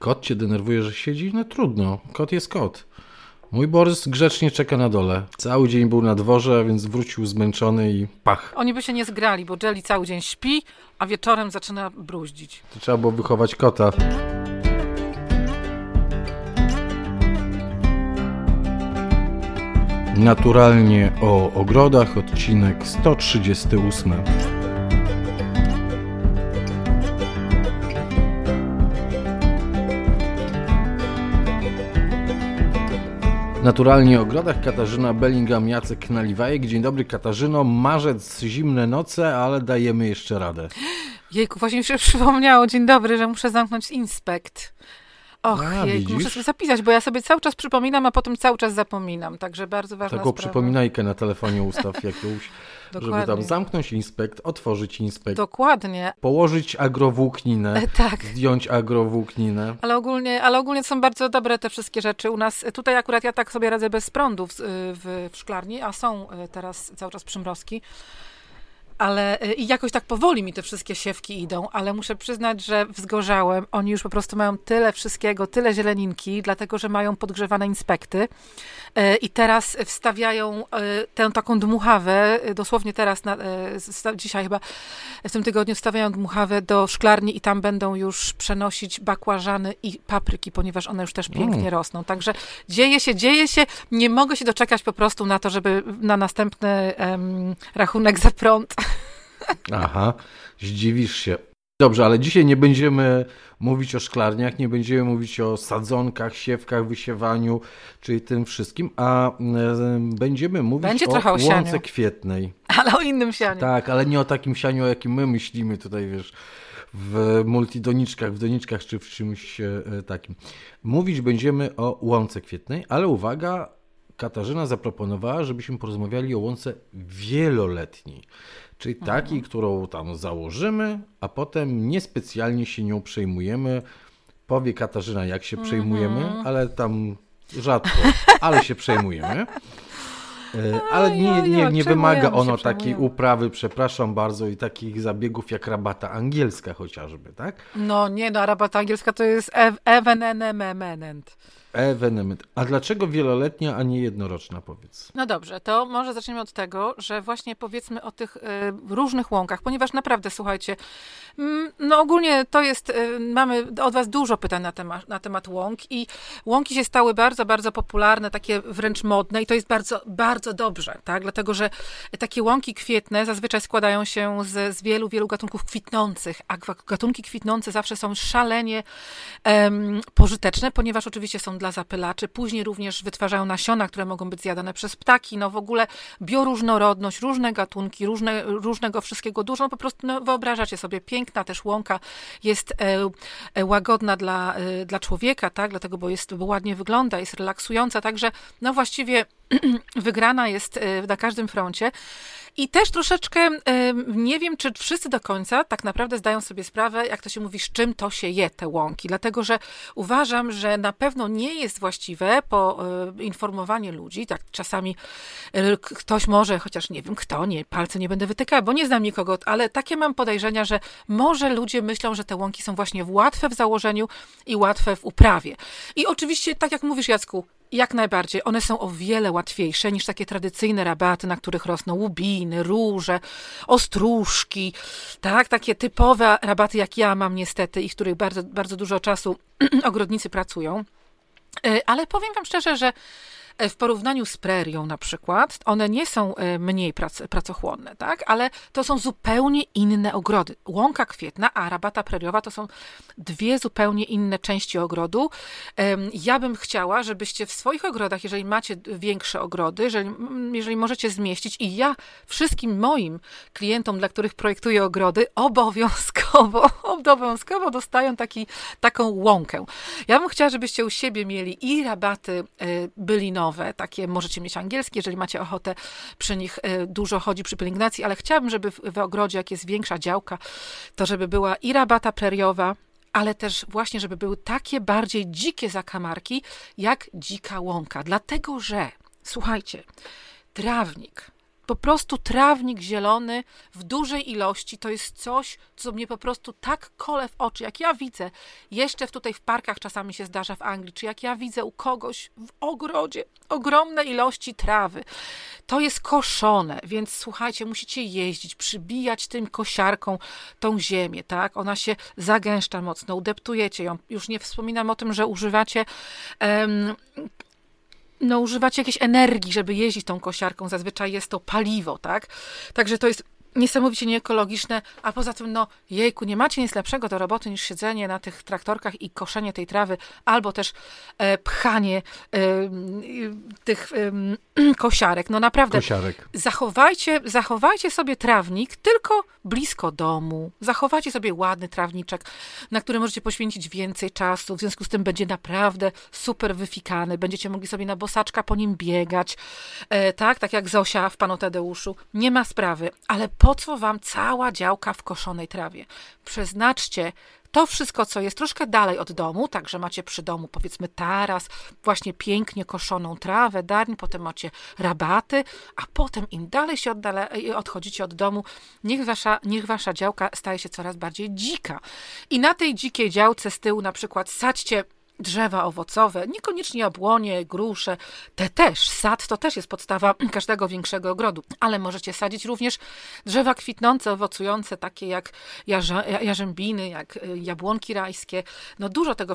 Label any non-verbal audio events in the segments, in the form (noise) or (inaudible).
Kot cię denerwuje, że siedzi? No trudno, kot jest kot. Mój Borys grzecznie czeka na dole. Cały dzień był na dworze, więc wrócił zmęczony i pach. Oni by się nie zgrali, bo Jelly cały dzień śpi, a wieczorem zaczyna bruździć. To trzeba było wychować kota. Naturalnie o ogrodach, odcinek 138. Naturalnie o ogrodach Katarzyna Bellingham, Jacek Naliwajek. Dzień dobry Katarzyno, marzec, zimne noce, ale dajemy jeszcze radę. Jejku, właśnie mi się przypomniało, dzień dobry, że muszę zamknąć inspekt. Och, A, widzisz? muszę sobie zapisać, bo ja sobie cały czas przypominam, a potem cały czas zapominam, także bardzo ważna Taką sprawa. przypominajkę na telefonie ustaw jakąś, (laughs) żeby tam zamknąć inspekt, otworzyć inspekt, Dokładnie, położyć agrowłókninę, e, tak. zdjąć agrowłókninę. Ale ogólnie, ale ogólnie są bardzo dobre te wszystkie rzeczy u nas. Tutaj akurat ja tak sobie radzę bez prądu w, w, w szklarni, a są y, teraz cały czas przymrozki. Ale y, i jakoś tak powoli mi te wszystkie siewki idą, ale muszę przyznać, że wzgorzałem. Oni już po prostu mają tyle wszystkiego, tyle zieleninki, dlatego że mają podgrzewane inspekty. Y, I teraz wstawiają y, tę taką dmuchawę, y, dosłownie teraz, na, dzisiaj chyba w tym tygodniu wstawiają dmuchawę do szklarni i tam będą już przenosić bakłażany i papryki, ponieważ one już też pięknie Mm. rosną. Także dzieje się, dzieje się. Nie mogę się doczekać po prostu na to, żeby na następny em, rachunek za prąd. Aha, zdziwisz się. Dobrze, ale dzisiaj nie będziemy mówić o szklarniach, nie będziemy mówić o sadzonkach, siewkach, wysiewaniu, czyli tym wszystkim, a będziemy mówić Będzie o o łące kwietnej. Ale o innym sianiu. Tak, ale nie o takim sianiu, o jakim my myślimy tutaj, wiesz, w multidoniczkach, w doniczkach czy w czymś e, takim. Mówić będziemy o łące kwietnej, ale uwaga, Katarzyna zaproponowała, żebyśmy porozmawiali o łące wieloletniej, czyli takiej, którą tam założymy, a potem niespecjalnie się nią przejmujemy. Powie Katarzyna, jak się przejmujemy, ale tam rzadko, ale się przejmujemy. E, (laughs) Ale nie, nie, nie wymaga ono takiej uprawy, przepraszam bardzo, i takich zabiegów jak rabata angielska chociażby, tak? No nie, no, rabata angielska to jest ev- evenement. Ewenement. A dlaczego wieloletnia, a nie jednoroczna, powiedz? No dobrze, to może zaczniemy od tego, że właśnie powiedzmy o tych e, różnych łąkach, ponieważ naprawdę, słuchajcie, mm, no ogólnie to jest, e, mamy od was dużo pytań na temat, na temat łąk i łąki się stały bardzo, bardzo popularne, takie wręcz modne i to jest bardzo, bardzo dobrze, tak? Dlatego, że takie łąki kwietne zazwyczaj składają się z, z wielu, wielu gatunków kwitnących, a gatunki kwitnące zawsze są szalenie pożyteczne, ponieważ oczywiście są dla zapylaczy. Później również wytwarzają nasiona, które mogą być zjadane przez ptaki. No w ogóle bioróżnorodność, różne gatunki, różne, różnego wszystkiego dużo. No po prostu no, wyobrażacie sobie, piękna też łąka jest e, e, łagodna dla, e, dla człowieka, tak? Dlatego, bo jest, bo ładnie wygląda, jest relaksująca. Także no właściwie (clears throat) wygrana jest e, na każdym froncie. I też troszeczkę e, nie wiem, czy wszyscy do końca tak naprawdę zdają sobie sprawę, jak to się mówi, z czym to się je, te łąki. Dlatego, że uważam, że na pewno nie jest właściwe po e, informowanie ludzi. Tak czasami ktoś może, chociaż nie wiem kto, nie, palce nie będę wytykała, bo nie znam nikogo, ale takie mam podejrzenia, że może ludzie myślą, że te łąki są właśnie łatwe w założeniu i łatwe w uprawie. I oczywiście, tak jak mówisz, Jacku, jak najbardziej. One są o wiele łatwiejsze niż takie tradycyjne rabaty, na których rosną łubiny, róże, ostróżki, tak, takie typowe rabaty, jak ja mam niestety i w których bardzo, bardzo dużo czasu (clears throat) ogrodnicy pracują. E, Ale powiem wam szczerze, że w porównaniu z prerią na przykład, one nie są e, mniej prac, pracochłonne, tak? Ale to są zupełnie inne ogrody. Łąka kwietna, a rabata preriowa to są dwie zupełnie inne części ogrodu. Ja bym chciała, żebyście w swoich ogrodach, jeżeli macie większe ogrody, jeżeli, jeżeli możecie zmieścić i ja wszystkim moim klientom, dla których projektuję ogrody, obowiązkowo, (laughs) obowiązkowo dostają taki, taką łąkę. Ja bym chciała, żebyście u siebie mieli i rabaty e, bylinowe, takie możecie mieć angielskie, jeżeli macie ochotę przy nich e, dużo chodzi przy pielęgnacji, ale chciałabym, żeby w, w ogrodzie, jak jest większa działka, to żeby była i rabata preriowa, ale też właśnie, żeby były takie bardziej dzikie zakamarki, jak dzika łąka. Dlatego, że, słuchajcie, trawnik, po prostu trawnik zielony w dużej ilości to jest coś, co mnie po prostu tak kole w oczy, jak ja widzę, jeszcze tutaj w parkach czasami się zdarza w Anglii, czy jak ja widzę u kogoś w ogrodzie ogromne ilości trawy. To jest koszone, więc słuchajcie, musicie jeździć, przybijać tym kosiarką tą ziemię, tak? Ona się zagęszcza mocno, udeptujecie ją. Już nie wspominam o tym, że używacie um, no, używacie jakiejś energii, żeby jeździć tą kosiarką. Zazwyczaj jest to paliwo, tak? Także to jest niesamowicie nieekologiczne, a poza tym, no jejku, nie macie nic lepszego do roboty niż siedzenie na tych traktorkach i koszenie tej trawy, albo też e, pchanie e, tych (clears throat) kosiarek. No naprawdę, Kosiarek. Zachowajcie, zachowajcie sobie trawnik tylko blisko domu. Zachowajcie sobie ładny trawniczek, na który możecie poświęcić więcej czasu, w związku z tym będzie naprawdę super wyfikany, będziecie mogli sobie na bosaczka po nim biegać, e, tak, tak jak Zosia w Panu Tadeuszu. Nie ma sprawy, ale po co wam cała działka w koszonej trawie? Przeznaczcie to wszystko, co jest troszkę dalej od domu, także macie przy domu powiedzmy taras, właśnie pięknie koszoną trawę, darń, potem macie rabaty, a potem im dalej się oddale, odchodzicie od domu, niech wasza, niech wasza działka staje się coraz bardziej dzika. I na tej dzikiej działce z tyłu na przykład sadźcie drzewa owocowe, niekoniecznie jabłonie, grusze, te też. Sad to też jest podstawa (clears throat) każdego większego ogrodu, ale możecie sadzić również drzewa kwitnące, owocujące, takie jak jarzębiny, jak y, jabłonki rajskie. No dużo tego,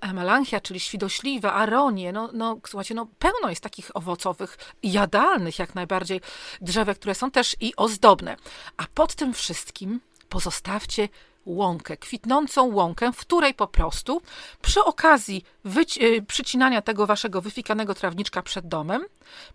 amelanchia, czyli świdośliwa, aronie, no, no słuchajcie, no pełno jest takich owocowych, jadalnych jak najbardziej drzewek, które są też i ozdobne. A pod tym wszystkim pozostawcie łąkę, kwitnącą łąkę, w której po prostu przy okazji wyci- przycinania tego waszego wyfikanego trawniczka przed domem,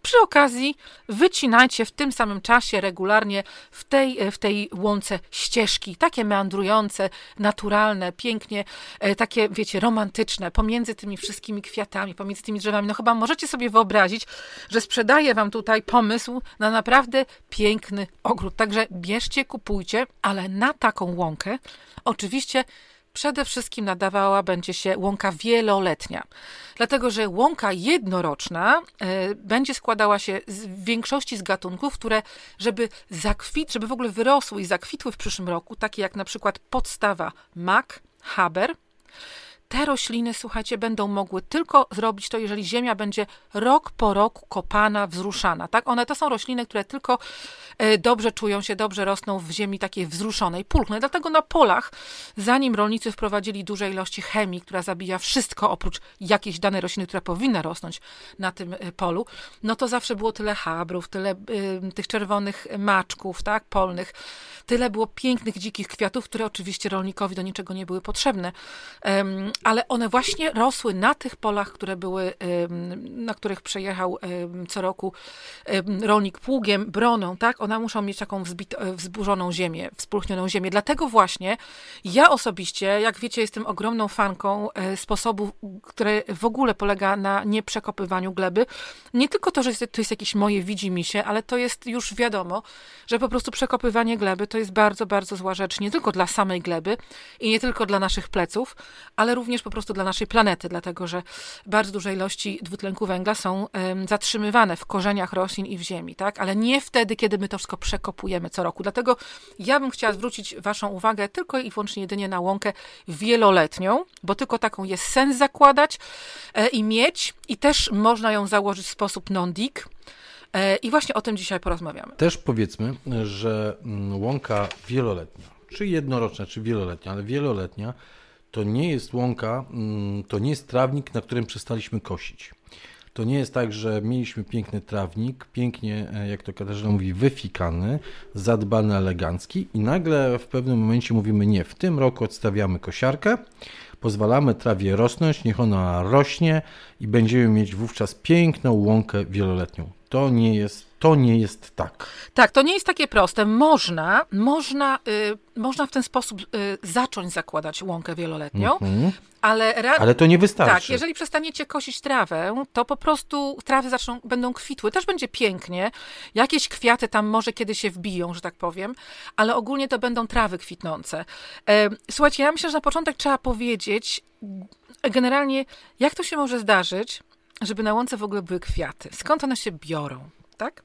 przy okazji wycinajcie w tym samym czasie regularnie w tej, w tej łące ścieżki, takie meandrujące, naturalne, pięknie, e, takie, wiecie, romantyczne, pomiędzy tymi wszystkimi kwiatami, pomiędzy tymi drzewami. No chyba możecie sobie wyobrazić, że sprzedaję wam tutaj pomysł na naprawdę piękny ogród. Także bierzcie, kupujcie, ale na taką łąkę oczywiście przede wszystkim nadawała będzie się łąka wieloletnia. Dlatego, że łąka jednoroczna y, będzie składała się z większości z gatunków, które, żeby zakwit, żeby w ogóle wyrosły i zakwitły w przyszłym roku, takie jak na przykład podstawa mak, haber, te rośliny, słuchajcie, będą mogły tylko zrobić to, jeżeli ziemia będzie rok po roku kopana, wzruszana. Tak? One to są rośliny, które tylko e, dobrze czują się, dobrze rosną w ziemi takiej wzruszonej, pulchnej. Dlatego na polach, zanim rolnicy wprowadzili duże ilości chemii, która zabija wszystko oprócz jakiejś danej rośliny, która powinna rosnąć na tym e, polu, no to zawsze było tyle habrów, tyle y, tych czerwonych maczków, tak, polnych, tyle było pięknych, dzikich kwiatów, które oczywiście rolnikowi do niczego nie były potrzebne ale one właśnie rosły na tych polach, które były, na których przejechał co roku rolnik pługiem, broną, tak? One muszą mieć taką e, wzburzoną ziemię, współchnioną ziemię. Dlatego właśnie ja osobiście, jak wiecie, jestem ogromną fanką e, sposobu, który w ogóle polega na nieprzekopywaniu gleby. Nie tylko to, że to jest jakieś moje widzimisię, ale to jest już wiadomo, że po prostu przekopywanie gleby to jest bardzo, bardzo zła rzecz, nie tylko dla samej gleby i nie tylko dla naszych pleców, ale również po prostu dla naszej planety, dlatego że bardzo duże ilości dwutlenku węgla są zatrzymywane w korzeniach roślin i w ziemi, tak? Ale nie wtedy, kiedy my to wszystko przekopujemy co roku. Dlatego ja bym chciała zwrócić Waszą uwagę tylko i wyłącznie jedynie na łąkę wieloletnią, bo tylko taką jest sens zakładać e, i mieć i też można ją założyć w sposób non-dig. E, I właśnie o tym dzisiaj porozmawiamy. Też powiedzmy, że mm, łąka wieloletnia, czy jednoroczna, czy wieloletnia, ale wieloletnia to nie jest łąka, mm, to nie jest trawnik, na którym przestaliśmy kosić. To nie jest tak, że mieliśmy piękny trawnik, pięknie, e, jak to Katarzyna mówi, wyfikany, zadbany, elegancki i nagle w pewnym momencie mówimy nie, w tym roku odstawiamy kosiarkę, pozwalamy trawie rosnąć, niech ona rośnie i będziemy mieć wówczas piękną łąkę wieloletnią. To nie jest to nie jest tak. Tak, to nie jest takie proste. Można, można, y, można w ten sposób y, zacząć zakładać łąkę wieloletnią, mm -hmm. ale... Ale to nie wystarczy. Tak, jeżeli przestaniecie kosić trawę, to po prostu trawy zaczną, będą kwitły. Też będzie pięknie. Jakieś kwiaty tam może kiedy się wbiją, że tak powiem, ale ogólnie to będą trawy kwitnące. E, słuchajcie, ja myślę, że na początek trzeba powiedzieć generalnie, jak to się może zdarzyć, żeby na łące w ogóle były kwiaty. Skąd one się biorą? tak?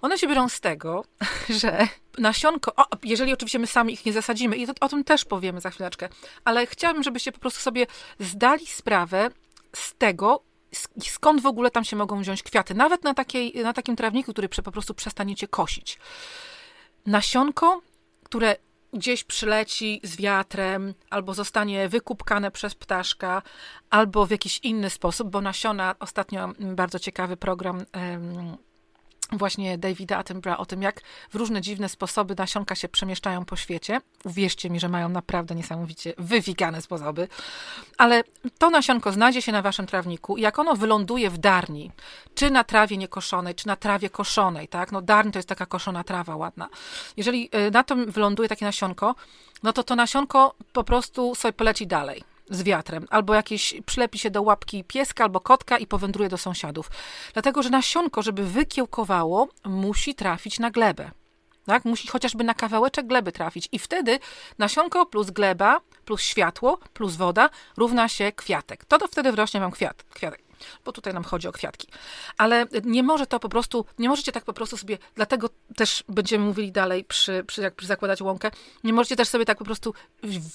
One się biorą z tego, (laughs) że nasionko, o, jeżeli oczywiście my sami ich nie zasadzimy, i to, o tym też powiemy za chwileczkę, ale chciałabym, żebyście po prostu sobie zdali sprawę z tego, skąd w ogóle tam się mogą wziąć kwiaty. Nawet na, takiej, na takim trawniku, który po prostu przestaniecie kosić. Nasionko, które gdzieś przyleci z wiatrem, albo zostanie wykupkane przez ptaszka, albo w jakiś inny sposób, bo nasiona, ostatnio bardzo ciekawy program właśnie Davida Attenborough o tym, jak w różne dziwne sposoby nasionka się przemieszczają po świecie. Uwierzcie mi, że mają naprawdę niesamowicie wywigane sposoby. Ale to nasionko znajdzie się na waszym trawniku i jak ono wyląduje w darni, czy na trawie niekoszonej, czy na trawie koszonej, tak? No darń to jest taka koszona trawa ładna. Jeżeli y, na tym wyląduje takie nasionko, no to to nasionko po prostu sobie poleci dalej z wiatrem, albo jakieś przylepi się do łapki pieska albo kotka i powędruje do sąsiadów. Dlatego, że nasionko, żeby wykiełkowało, musi trafić na glebę. Tak? Musi chociażby na kawałeczek gleby trafić. I wtedy nasionko plus gleba, plus światło, plus woda równa się kwiatek. To, to wtedy wrośnie wam kwiat, kwiatek bo tutaj nam chodzi o kwiatki. Ale nie może to po prostu, nie możecie tak po prostu sobie, dlatego też będziemy mówili dalej przy, przy jak przy zakładać łąkę, nie możecie też sobie tak po prostu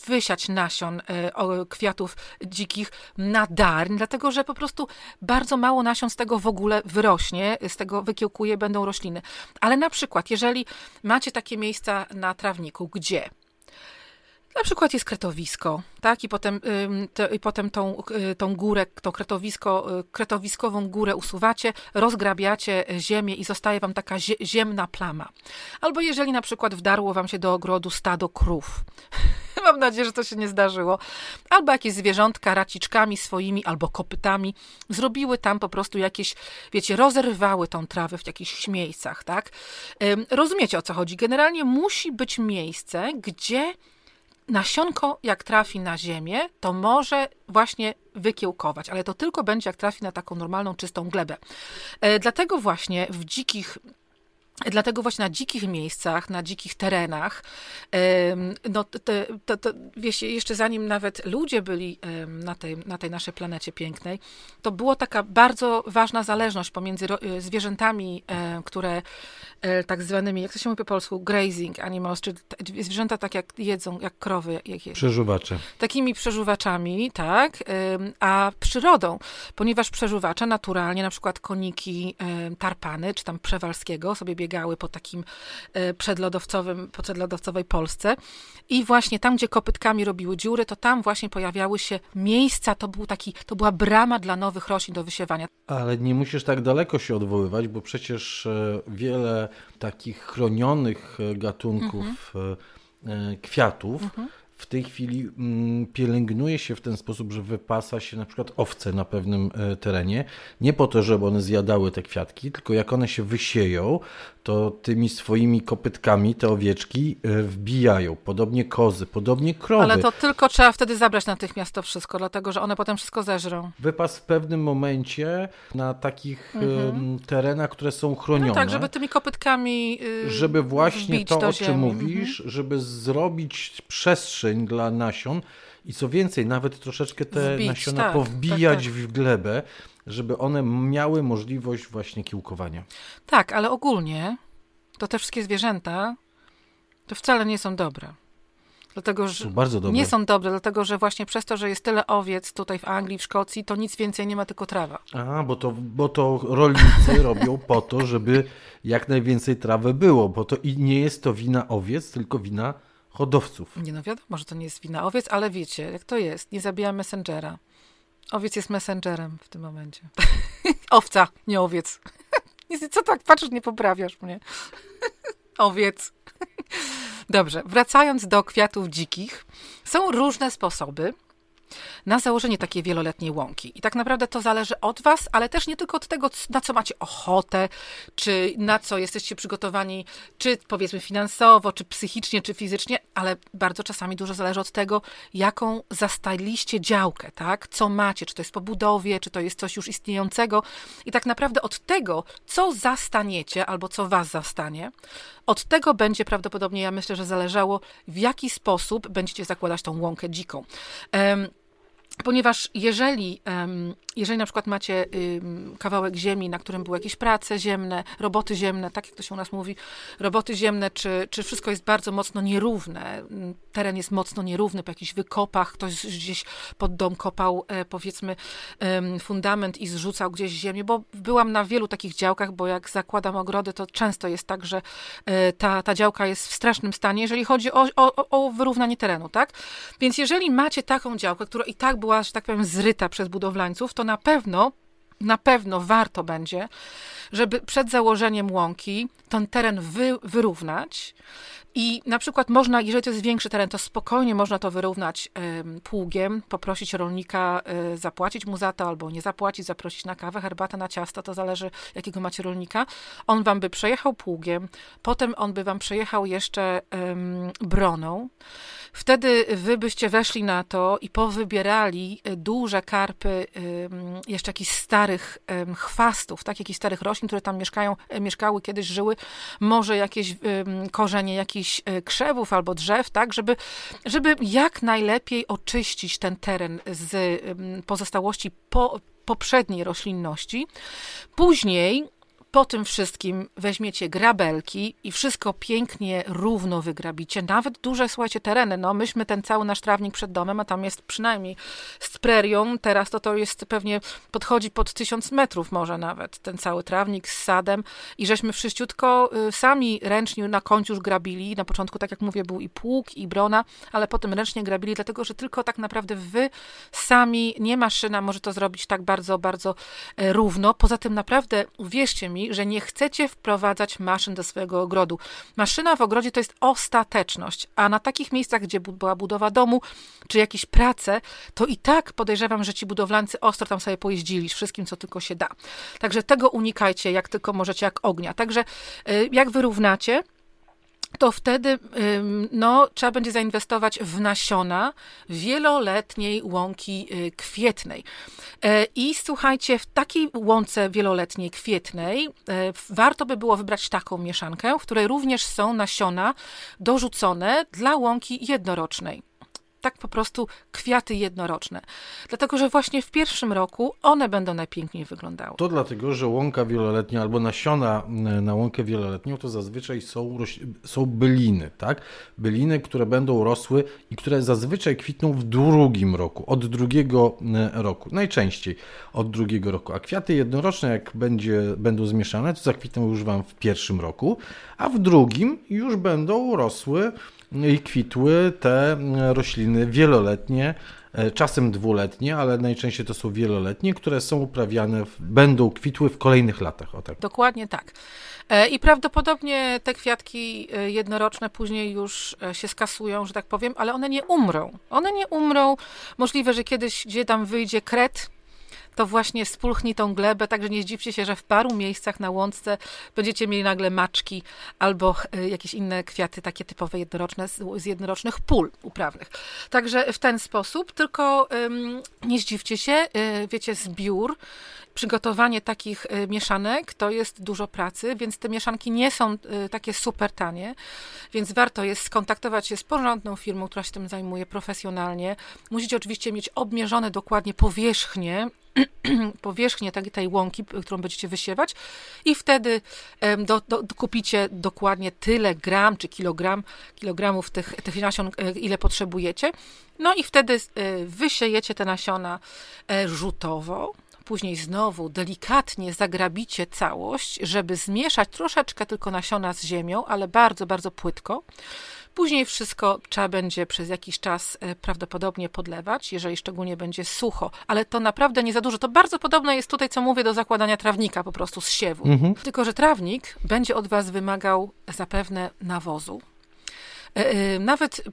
wysiać nasion e, kwiatów dzikich na darń, dlatego że po prostu bardzo mało nasion z tego w ogóle wyrośnie, z tego wykiełkuje, będą rośliny. Ale na przykład, jeżeli macie takie miejsca na trawniku, gdzie na przykład jest kretowisko, tak? I potem, to, i potem tą, y, tą górę, to kretowisko, y, kretowiskową górę usuwacie, rozgrabiacie ziemię i zostaje wam taka ziemna plama. Albo jeżeli na przykład wdarło wam się do ogrodu stado krów. (laughs) Mam nadzieję, że to się nie zdarzyło. Albo jakieś zwierzątka raciczkami swoimi albo kopytami zrobiły tam po prostu jakieś, wiecie, rozerwały tą trawę w jakichś miejscach, tak? Rozumiecie o co chodzi? Generalnie musi być miejsce, gdzie nasionko, jak trafi na ziemię, to może właśnie wykiełkować, ale to tylko będzie, jak trafi na taką normalną, czystą glebę. E, dlatego właśnie w dzikich Dlatego właśnie na dzikich miejscach, na dzikich terenach, no to, to, to, wiecie, jeszcze zanim nawet ludzie byli na tej, na tej naszej planecie pięknej, to była taka bardzo ważna zależność pomiędzy zwierzętami, które E, tak zwanymi, jak to się mówi po polsku, grazing animals, czyli zwierzęta tak jak jedzą, jak krowy. Jak je, Przeżuwacze. Takimi przeżuwaczami, tak, a przyrodą, ponieważ przeżuwacze naturalnie, na przykład koniki tarpany, czy tam przewalskiego, sobie biegały po takim e, przedlodowcowym, po przedlodowcowej Polsce i właśnie tam, gdzie kopytkami robiły dziury, to tam właśnie pojawiały się miejsca, to, był taki, to była brama dla nowych roślin do wysiewania. Ale nie musisz tak daleko się odwoływać, bo przecież e, wiele takich chronionych e, gatunków mhm. kwiatów mhm. W tej chwili mm, pielęgnuje się w ten sposób, że wypasa się na przykład owce na pewnym terenie. Nie po to, żeby one zjadały te kwiatki, tylko jak one się wysieją, to tymi swoimi kopytkami te owieczki e, wbijają. Podobnie kozy, podobnie krowy. Ale to tylko trzeba wtedy zabrać natychmiast to wszystko, dlatego że one potem wszystko zeżrą. Wypas w pewnym momencie na takich mhm. terenach, które są chronione. No tak, żeby tymi kopytkami yy, Żeby właśnie to, o czym mówisz, mhm. żeby zrobić przestrzeń dla nasion i co więcej, nawet troszeczkę te Wbić, nasiona tak, powbijać tak, tak. w glebę, żeby one miały możliwość właśnie kiełkowania. Tak, ale ogólnie to te wszystkie zwierzęta to wcale nie są dobre. Dlatego, że są. Nie są dobre, dlatego że właśnie przez to, że jest tyle owiec tutaj w Anglii, w Szkocji, to nic więcej nie ma, tylko trawa. A, bo to, bo to rolnicy (laughs) robią po to, żeby jak najwięcej trawy było, bo to i nie jest to wina owiec, tylko wina hodowców. Nie no wiadomo, że to nie jest wina owiec, ale wiecie, jak to jest. Nie zabija messengera. Owiec jest messengerem w tym momencie. (laughs) Owca, nie owiec. (laughs) Co tak patrzysz, nie poprawiasz mnie. (laughs) Owiec. Dobrze, wracając do kwiatów dzikich, są różne sposoby, na założenie takiej wieloletniej łąki. I tak naprawdę to zależy od Was, ale też nie tylko od tego, na co macie ochotę, czy na co jesteście przygotowani, czy powiedzmy finansowo, czy psychicznie, czy fizycznie, ale bardzo czasami dużo zależy od tego, jaką zastaliście działkę, tak? Co macie, czy to jest po budowie, czy to jest coś już istniejącego. I tak naprawdę od tego, co zastaniecie, albo co Was zastanie, od tego będzie prawdopodobnie, ja myślę, że zależało, w jaki sposób będziecie zakładać tą łąkę dziką. Um, Ponieważ jeżeli, jeżeli na przykład macie kawałek ziemi, na którym były jakieś prace ziemne, roboty ziemne, tak jak to się u nas mówi, roboty ziemne, czy, czy wszystko jest bardzo mocno nierówne, teren jest mocno nierówny po jakichś wykopach, ktoś gdzieś pod dom kopał e, powiedzmy fundament i zrzucał gdzieś ziemię, bo byłam na wielu takich działkach, bo jak zakładam ogrody, to często jest tak, że e, ta, ta działka jest w strasznym stanie, jeżeli chodzi o, o, o wyrównanie terenu, tak? Więc jeżeli macie taką działkę, która i tak była, że tak powiem, zryta przez budowlańców, to na pewno na pewno warto będzie, żeby przed założeniem łąki ten teren wy, wyrównać. I na przykład można, jeżeli to jest większy teren, to spokojnie można to wyrównać y, pługiem, poprosić rolnika, y, zapłacić mu za to albo nie zapłacić, zaprosić na kawę, herbatę, na ciasto, to zależy jakiego macie rolnika. On wam by przejechał pługiem, potem on by wam przejechał jeszcze y, broną. Wtedy wy byście weszli na to i powybierali e, duże karpy jeszcze jakichś starych chwastów, tak, jakichś starych roślin, które tam mieszkają, e, mieszkały, kiedyś żyły, może jakieś korzenie jakichś e, krzewów albo drzew, tak, żeby, żeby jak najlepiej oczyścić ten teren z pozostałości po, poprzedniej roślinności. Później po tym wszystkim weźmiecie grabelki i wszystko pięknie, równo wygrabicie. Nawet duże, słuchajcie, tereny. No, myśmy ten cały nasz trawnik przed domem, a tam jest przynajmniej z prerią. Teraz to to jest pewnie, podchodzi pod tysiąc metrów może nawet, ten cały trawnik z sadem. I żeśmy wszyściutko y, sami ręcznie na końcu już grabili. Na początku, tak jak mówię, był i pług, i brona, ale potem ręcznie grabili, dlatego, że tylko tak naprawdę wy sami, nie maszyna może to zrobić tak bardzo, bardzo e, równo. Poza tym naprawdę, uwierzcie mi, że nie chcecie wprowadzać maszyn do swojego ogrodu. Maszyna w ogrodzie to jest ostateczność, a na takich miejscach, gdzie była budowa domu, czy jakieś prace, to i tak podejrzewam, że ci budowlańcy ostro tam sobie pojeździli wszystkim, co tylko się da. Także tego unikajcie, jak tylko możecie, jak ognia. Także y, jak wyrównacie, to wtedy no, trzeba będzie zainwestować w nasiona wieloletniej łąki y, kwietnej. E, I słuchajcie, w takiej łące wieloletniej kwietnej e, warto by było wybrać taką mieszankę, w której również są nasiona dorzucone dla łąki jednorocznej tak po prostu kwiaty jednoroczne. Dlatego, że właśnie w pierwszym roku one będą najpiękniej wyglądały. To dlatego, że łąka wieloletnia albo nasiona e, na łąkę wieloletnią to zazwyczaj są, są byliny, tak? Byliny, które będą rosły i które zazwyczaj kwitną w drugim roku, od drugiego e, roku, najczęściej od drugiego roku. A kwiaty jednoroczne, jak będzie, będą zmieszane, to zakwitną już Wam w pierwszym roku, a w drugim już będą rosły i kwitły te rośliny wieloletnie, e, czasem dwuletnie, ale najczęściej to są wieloletnie, które są uprawiane, będą kwitły w kolejnych latach. O tak. Dokładnie tak. E, I prawdopodobnie te kwiatki e, jednoroczne później już się skasują, że tak powiem, ale one nie umrą. One nie umrą. Możliwe, że kiedyś gdzie tam wyjdzie kret, to właśnie spulchni tą glebę, także nie zdziwcie się, że w paru miejscach na łące będziecie mieli nagle maczki albo e, jakieś inne kwiaty takie typowe jednoroczne z jednorocznych pól uprawnych. Także w ten sposób, tylko nie zdziwcie się, e, wiecie, zbiór przygotowanie takich e, mieszanek to jest dużo pracy, więc te mieszanki nie są takie super tanie, więc warto jest skontaktować się z porządną firmą, która się tym zajmuje profesjonalnie. Musicie oczywiście mieć obmierzone dokładnie powierzchnie (clears throat) powierzchnię tej, tej łąki, którą będziecie wysiewać i wtedy do, do, kupicie dokładnie tyle gram czy kilogram, kilogramów tych, tych nasion, e, ile potrzebujecie. No i wtedy e, wysiejecie te nasiona e, rzutowo, później znowu delikatnie zagrabicie całość, żeby zmieszać troszeczkę tylko nasiona z ziemią, ale bardzo, bardzo płytko. Później wszystko trzeba będzie przez jakiś czas e, prawdopodobnie podlewać, jeżeli szczególnie będzie sucho, ale to naprawdę nie za dużo. To bardzo podobne jest tutaj, co mówię, do zakładania trawnika po prostu z siewu. Mhm. Tylko, że trawnik będzie od Was wymagał zapewne nawozu. E, e, nawet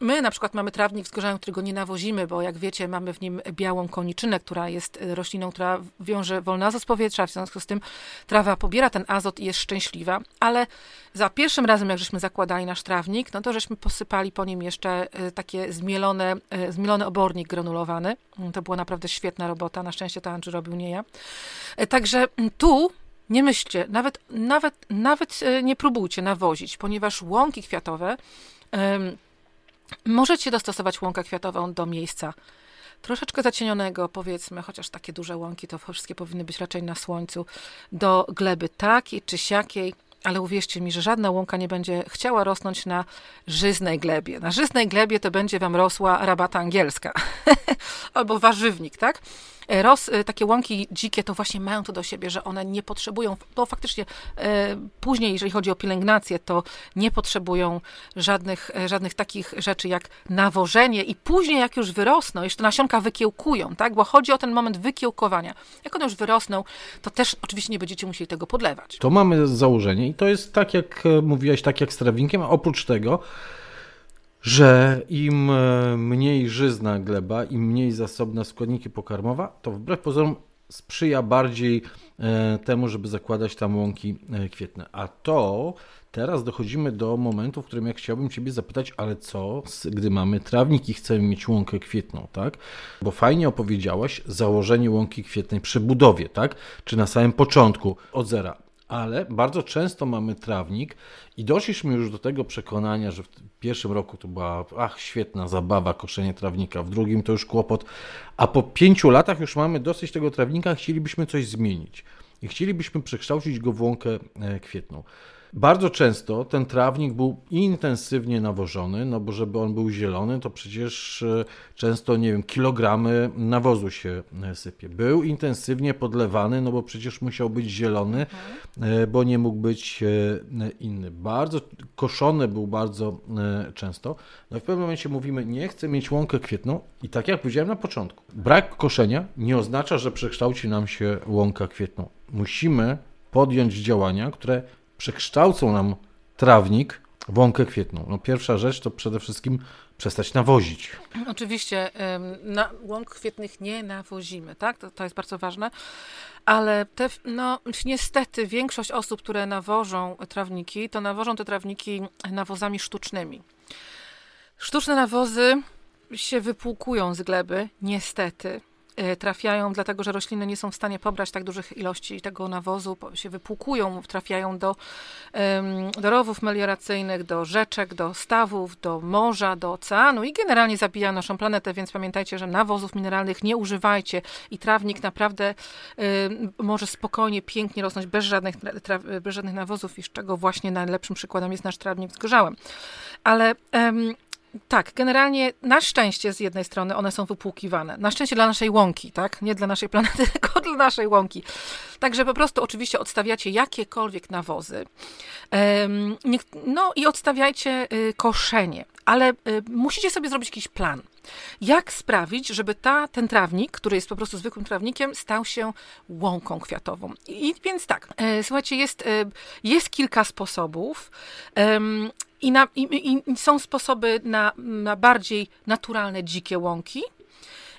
My na przykład mamy trawnik gorzałem, którego nie nawozimy, bo jak wiecie, mamy w nim białą koniczynę, która jest rośliną, która wiąże wolny azot z powietrza, w związku z tym trawa pobiera ten azot i jest szczęśliwa, ale za pierwszym razem, jak żeśmy zakładali nasz trawnik, no to żeśmy posypali po nim jeszcze e, takie zmielone, e, zmielony obornik granulowany. To była naprawdę świetna robota, na szczęście to Andrzej robił, nie ja. E, także tu nie myślcie, nawet, nawet, nawet nie próbujcie nawozić, ponieważ łąki kwiatowe Możecie dostosować łąkę kwiatową do miejsca troszeczkę zacienionego, powiedzmy, chociaż takie duże łąki to wszystkie powinny być raczej na słońcu, do gleby takiej czy siakiej, ale uwierzcie mi, że żadna łąka nie będzie chciała rosnąć na żyznej glebie. Na żyznej glebie to będzie wam rosła rabata angielska (laughs) albo warzywnik, tak? E, takie łąki dzikie to właśnie mają to do siebie, że one nie potrzebują, to faktycznie e, później, jeżeli chodzi o pielęgnację, to nie potrzebują żadnych, e, żadnych takich rzeczy jak nawożenie i później jak już wyrosną, jeszcze nasionka wykiełkują, tak? Bo chodzi o ten moment wykiełkowania. Jak one już wyrosną, to też oczywiście nie będziecie musieli tego podlewać. To mamy założenie i to jest tak, jak e, mówiłaś, tak jak z trawnikiem, a oprócz tego że im e, mniej żyzna gleba, im mniej zasobne składniki pokarmowe, to wbrew pozorom sprzyja bardziej e, temu, żeby zakładać tam łąki e, kwietne. A to teraz dochodzimy do momentu, w którym ja chciałbym Ciebie zapytać, ale co, gdy mamy trawnik i chcemy mieć łąkę kwietną, tak? Bo fajnie opowiedziałaś założenie łąki kwietnej przy budowie, tak? Czy na samym początku od zera ale bardzo często mamy trawnik i doszliśmy już do tego przekonania, że w pierwszym roku to była ach, świetna zabawa, koszenie trawnika, w drugim to już kłopot, a po pięciu latach już mamy dosyć tego trawnika, chcielibyśmy coś zmienić i chcielibyśmy przekształcić go w łąkę e, kwietną. Bardzo często ten trawnik był intensywnie nawożony, no bo żeby on był zielony, to przecież e, często, nie wiem, kilogramy nawozu się e, sypie. Był intensywnie podlewany, no bo przecież musiał być zielony, mhm. bo nie mógł być inny. Bardzo koszony był bardzo często. No i w pewnym momencie mówimy, nie chcę mieć łąkę kwietną i tak jak powiedziałem na początku, brak koszenia nie oznacza, że przekształci nam się łąka kwietną. Musimy podjąć działania, które przekształcą nam trawnik w łąkę kwietną. No pierwsza rzecz to przede wszystkim przestać nawozić. Oczywiście na łąk kwietnych nie nawozimy, tak? To, to jest bardzo ważne, ale te, no, niestety większość osób, które nawożą trawniki, to nawożą te trawniki nawozami sztucznymi. Sztuczne nawozy się wypłukują z gleby, niestety. E, trafiają, dlatego że rośliny nie są w stanie pobrać tak dużych ilości tego nawozu, się wypłukują, trafiają do, do rowów melioracyjnych, do rzeczek, do stawów, do morza, do oceanu i generalnie zabija naszą planetę, więc pamiętajcie, że nawozów mineralnych nie używajcie i trawnik naprawdę może spokojnie, pięknie rosnąć bez żadnych, bez żadnych nawozów, i z czego właśnie najlepszym przykładem jest nasz trawnik z gorzałem. Ale tak, generalnie na szczęście z jednej strony one są wypłukiwane. Na szczęście dla naszej łąki, tak? Nie dla naszej planety, (laughs) tylko dla naszej łąki. Także po prostu oczywiście odstawiacie jakiekolwiek nawozy. No i odstawiajcie y, koszenie, ale y, musicie sobie zrobić jakiś plan. Jak sprawić, żeby ta, ten trawnik, który jest po prostu zwykłym trawnikiem, stał się łąką kwiatową? I więc tak, e, słuchajcie, jest, e, jest kilka sposobów. I, na, i, i są sposoby na, na bardziej naturalne, dzikie łąki,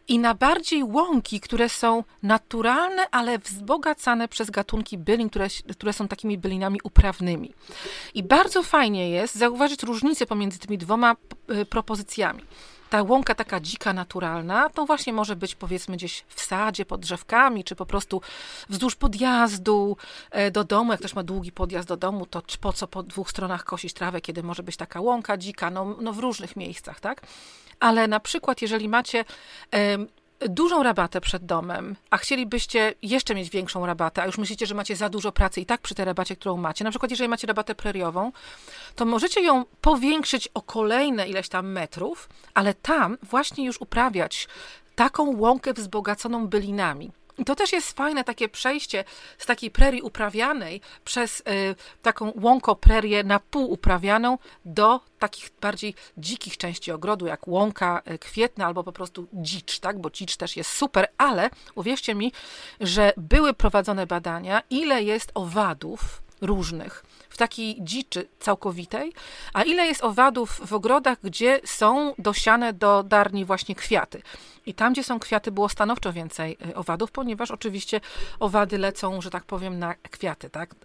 i na bardziej łąki, które są naturalne, ale wzbogacane przez gatunki bylin, które, które są takimi bylinami uprawnymi. I bardzo fajnie jest zauważyć różnicę pomiędzy tymi dwoma e, propozycjami ta łąka taka dzika, naturalna, to właśnie może być powiedzmy gdzieś w sadzie, pod drzewkami, czy po prostu wzdłuż podjazdu e, do domu. Jak ktoś ma długi podjazd do domu, to po co po dwóch stronach kosić trawę, kiedy może być taka łąka dzika, no, no w różnych miejscach, tak? Ale na przykład, jeżeli macie dużą rabatę przed domem, a chcielibyście jeszcze mieć większą rabatę, a już myślicie, że macie za dużo pracy i tak przy tej rabacie, którą macie, na przykład jeżeli macie rabatę preriową, to możecie ją powiększyć o kolejne ileś tam metrów, ale tam właśnie już uprawiać taką łąkę wzbogaconą bylinami. To też jest fajne takie przejście z takiej prerii uprawianej przez y, taką łąko prerię na pół uprawianą do takich bardziej dzikich części ogrodu, jak łąka y, kwietna albo po prostu dzicz, tak? Bo dzicz też jest super, ale uwierzcie mi, że były prowadzone badania, ile jest owadów różnych takiej dziczy całkowitej, a ile jest owadów w ogrodach, gdzie są dosiane do darni właśnie kwiaty. I tam, gdzie są kwiaty, było stanowczo więcej y, owadów, ponieważ oczywiście owady lecą, że tak powiem, na kwiaty, tak?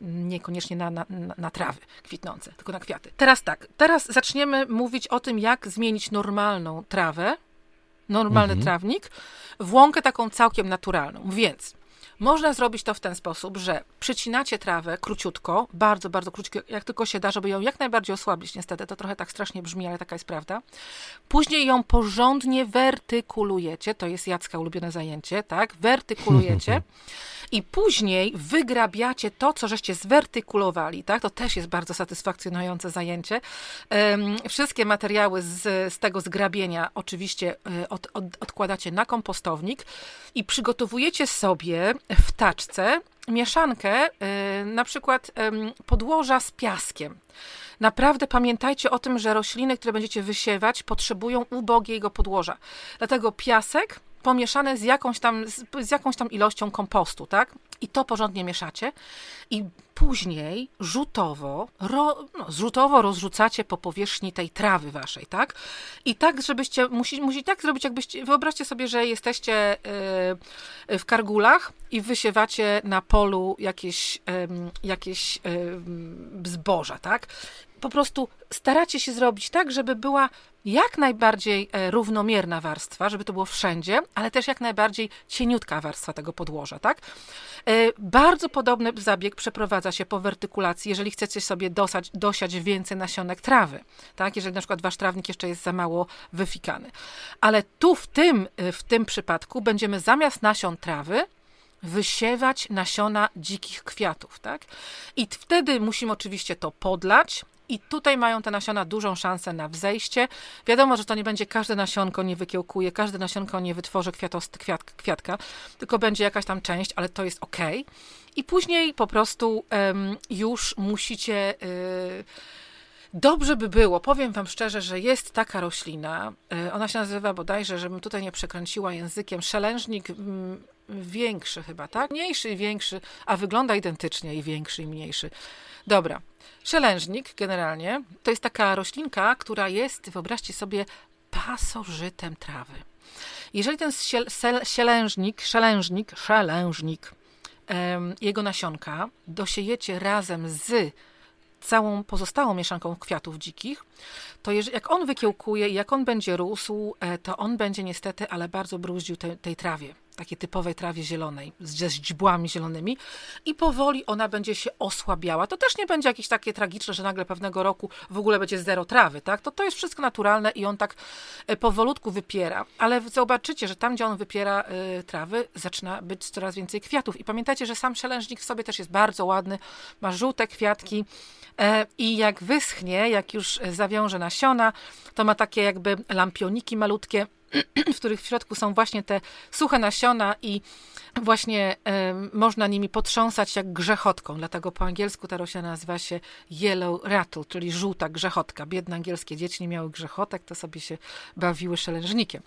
Niekoniecznie na, na, na trawy kwitnące, tylko na kwiaty. Teraz tak, teraz zaczniemy mówić o tym, jak zmienić normalną trawę, normalny mhm. trawnik, w łąkę taką całkiem naturalną. Więc Można zrobić to w ten sposób, że przycinacie trawę króciutko, bardzo, bardzo króciutko, jak tylko się da, żeby ją jak najbardziej osłabić. Niestety to trochę tak strasznie brzmi, ale taka jest prawda. Później ją porządnie wertykulujecie, to jest Jacka ulubione zajęcie, tak? Wertykulujecie. (laughs) I później wygrabiacie to, co żeście zwertykulowali, tak? To też jest bardzo satysfakcjonujące zajęcie. Wszystkie materiały z, z tego zgrabienia oczywiście e, od, od, odkładacie na kompostownik i przygotowujecie sobie w taczce mieszankę, e, na przykład podłoża z piaskiem. Naprawdę pamiętajcie o tym, że rośliny, które będziecie wysiewać, potrzebują ubogiego podłoża. Dlatego piasek pomieszane z jakąś tam, z, z jakąś tam ilością kompostu, tak? I to porządnie mieszacie. I później rzutowo, ro, no, rzutowo rozrzucacie po powierzchni tej trawy waszej, tak? I tak, żebyście, musi, musi tak zrobić, jakbyście, wyobraźcie sobie, że jesteście yy, w kargulach i wysiewacie na polu jakieś, jakieś yy, zboża, tak? Po prostu staracie się zrobić tak, żeby była jak najbardziej e, równomierna warstwa, żeby to było wszędzie, ale też jak najbardziej cieniutka warstwa tego podłoża, tak? E, bardzo podobny zabieg przeprowadza się po wertykulacji, jeżeli chcecie sobie dosać, dosiać więcej nasionek trawy, tak? Jeżeli na przykład wasz trawnik jeszcze jest za mało wyfikany. Ale tu w tym, e, w tym przypadku będziemy zamiast nasion trawy wysiewać nasiona dzikich kwiatów, tak? I wtedy musimy oczywiście to podlać, i tutaj mają te nasiona dużą szansę na wzejście. Wiadomo, że to nie będzie każde nasionko nie wykiełkuje, każde nasionko nie wytworzy kwiatost, kwiat, kwiatka, tylko będzie jakaś tam część, ale to jest ok. I później po prostu um, już musicie. Yy, Dobrze by było, powiem Wam szczerze, że jest taka roślina, y, ona się nazywa bodajże, żebym tutaj nie przekręciła językiem, szelężnik mm, większy chyba, tak? Mniejszy i większy, a wygląda identycznie i większy i mniejszy. Dobra, Szelężnik generalnie to jest taka roślinka, która jest, wyobraźcie sobie, pasożytem trawy. Jeżeli ten sielężnik, szelężnik, szelężnik, jego nasionka dosiejecie razem z całą pozostałą mieszanką kwiatów dzikich, to jak on wykiełkuje i jak on będzie rósł, e, to on będzie niestety, ale bardzo bruździł te, tej trawie takiej typowej trawie zielonej, ze źdźbłami zielonymi i powoli ona będzie się osłabiała. To też nie będzie jakieś takie tragiczne, że nagle pewnego roku w ogóle będzie zero trawy, tak? To, to jest wszystko naturalne i on tak e, powolutku wypiera. Ale zobaczycie, że tam, gdzie on wypiera y, trawy, zaczyna być coraz więcej kwiatów. I pamiętajcie, że sam szelężnik w sobie też jest bardzo ładny, ma żółte kwiatki, i jak wyschnie, jak już zawiąże nasiona, to ma takie jakby lampioniki malutkie, w których w środku są właśnie te suche nasiona i właśnie y, można nimi potrząsać jak grzechotką. Dlatego po angielsku ta roślina nazywa się yellow rattle, czyli żółta grzechotka. Biedne angielskie dzieci nie miały grzechotek, to sobie się bawiły szelężnikiem.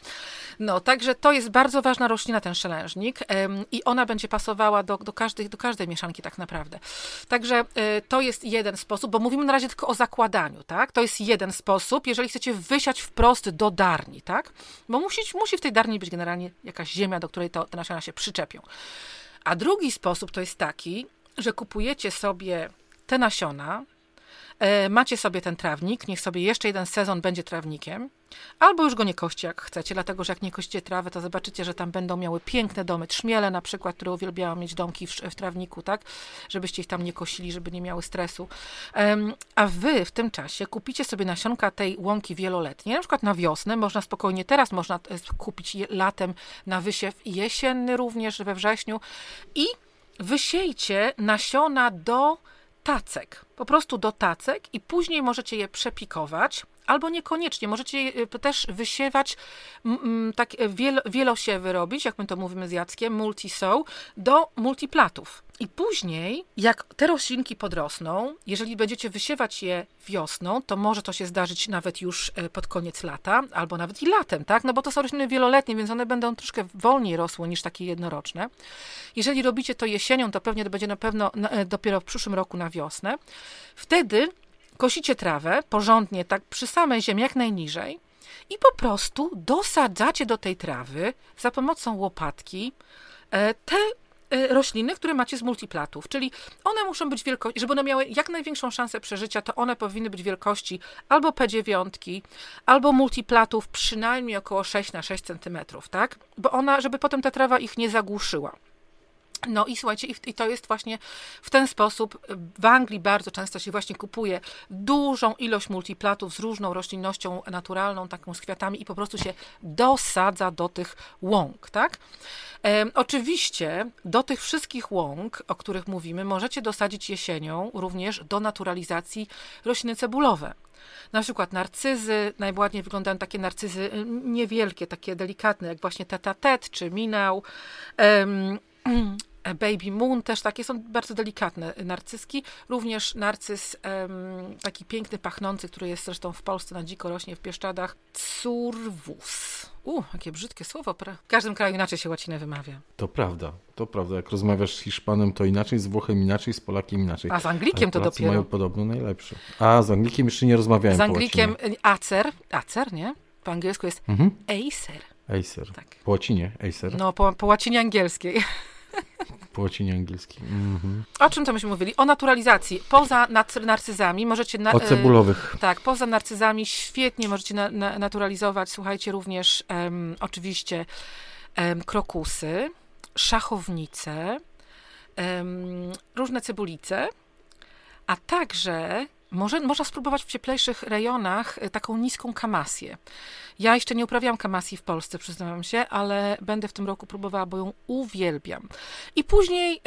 No, także to jest bardzo ważna roślina, ten szelężnik y, i ona będzie pasowała do, do, każdej, do każdej mieszanki tak naprawdę. Także y, to jest jeden sposób, bo mówimy na razie tylko o zakładaniu, tak? To jest jeden sposób, jeżeli chcecie wysiać wprost do darni, tak? Bo musi, musi w tej darni być generalnie jakaś ziemia, do której to, te nasiona się przyczepią. A drugi sposób to jest taki, że kupujecie sobie te nasiona, macie sobie ten trawnik, niech sobie jeszcze jeden sezon będzie trawnikiem, albo już go nie kości jak chcecie, dlatego że jak nie kościcie trawy, to zobaczycie, że tam będą miały piękne domy, trzmiele na przykład, które uwielbiają mieć domki w, w trawniku, tak, żebyście ich tam nie kosili, żeby nie miały stresu. A wy w tym czasie kupicie sobie nasionka tej łąki wieloletniej, na przykład na wiosnę, można spokojnie, teraz można e, kupić je latem na wysiew jesienny również we wrześniu. I wysiejcie nasiona do tacek, po prostu do tacek i później możecie je przepikować albo niekoniecznie. Możecie y, też wysiewać, tak wiel, wielosiewy robić, jak my to mówimy z Jackiem, multi-sow, do multiplatów. I później, jak te roślinki podrosną, jeżeli będziecie wysiewać je wiosną, to może to się zdarzyć nawet już e, pod koniec lata, albo nawet i latem, tak? No bo to są rośliny wieloletnie, więc one będą troszkę wolniej rosły niż takie jednoroczne. Jeżeli robicie to jesienią, to pewnie to będzie na pewno e, dopiero w przyszłym roku na wiosnę. Wtedy kosicie trawę porządnie, tak przy samej ziemi, jak najniżej i po prostu dosadzacie do tej trawy za pomocą łopatki e, te rośliny, które macie z multiplatów, czyli one muszą być wielkości, żeby one miały jak największą szansę przeżycia, to one powinny być wielkości albo P9, albo multiplatów przynajmniej około 6 na 6 cm, tak? Bo ona, żeby potem ta trawa ich nie zagłuszyła. No i słuchajcie, i, to jest właśnie w ten sposób. W Anglii bardzo często się właśnie kupuje dużą ilość multiplatów z różną roślinnością naturalną, taką z kwiatami i po prostu się dosadza do tych łąk, tak? E, oczywiście do tych wszystkich łąk, o których mówimy, możecie dosadzić jesienią również do naturalizacji rośliny cebulowe. Na przykład narcyzy, najładniej wyglądają takie narcyzy niewielkie, takie delikatne, jak właśnie tetatet czy minał. Um, (clears throat) Baby Moon też takie są bardzo delikatne narcyzki. Również narcyz taki piękny, pachnący, który jest zresztą w Polsce na dziko rośnie w Pieszczadach. Curvus. U, jakie brzydkie słowo. W każdym kraju inaczej się łacinę wymawia. To prawda, to prawda. Jak rozmawiasz z Hiszpanem, to inaczej, z Włochem inaczej, z Polakiem inaczej. A z Anglikiem to dopiero. mają podobno najlepsze. A, z Anglikiem jeszcze nie rozmawiałem Z Anglikiem Acer, Acer, nie? Po angielsku jest mhm. Acer. Acer. Tak. Po łacinie Acer. No, po, po łacinie angielskiej. (laughs) Po łacinie angielskim. Mhm. O czym to myśmy mówili? O naturalizacji. Poza narcyzami możecie... Na, o cebulowych. E, tak, poza narcyzami świetnie możecie na, na, naturalizować, słuchajcie, również um, oczywiście um, krokusy, szachownice, um, różne cebulice, a także może, można spróbować w cieplejszych rejonach e, taką niską kamasję. Ja jeszcze nie uprawiam kamasji w Polsce, przyznam się, ale będę w tym roku próbowała, bo ją uwielbiam. I później,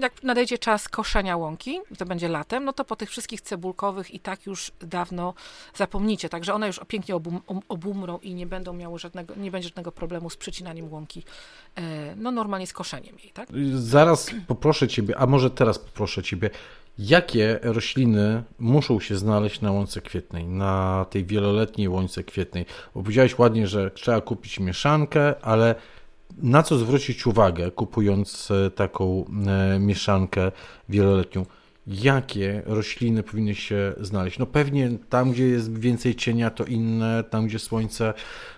jak nadejdzie czas koszenia łąki, to będzie latem, no to po tych wszystkich cebulkowych i tak już dawno zapomnicie. Także one już pięknie obum, obumrą i nie będą miały żadnego, nie będzie żadnego problemu z przycinaniem łąki, e, no normalnie z koszeniem jej, tak? Zaraz poproszę Ciebie, a może teraz poproszę Ciebie, jakie rośliny muszą się znaleźć na łące kwietnej, na tej wieloletniej łące kwietnej. Bo powiedziałeś ładnie, że trzeba kupić mieszankę, ale na co zwrócić uwagę, kupując e, taką e, mieszankę wieloletnią? Jakie rośliny powinny się znaleźć? No pewnie tam, gdzie jest więcej cienia, to inne, tam, gdzie słońce,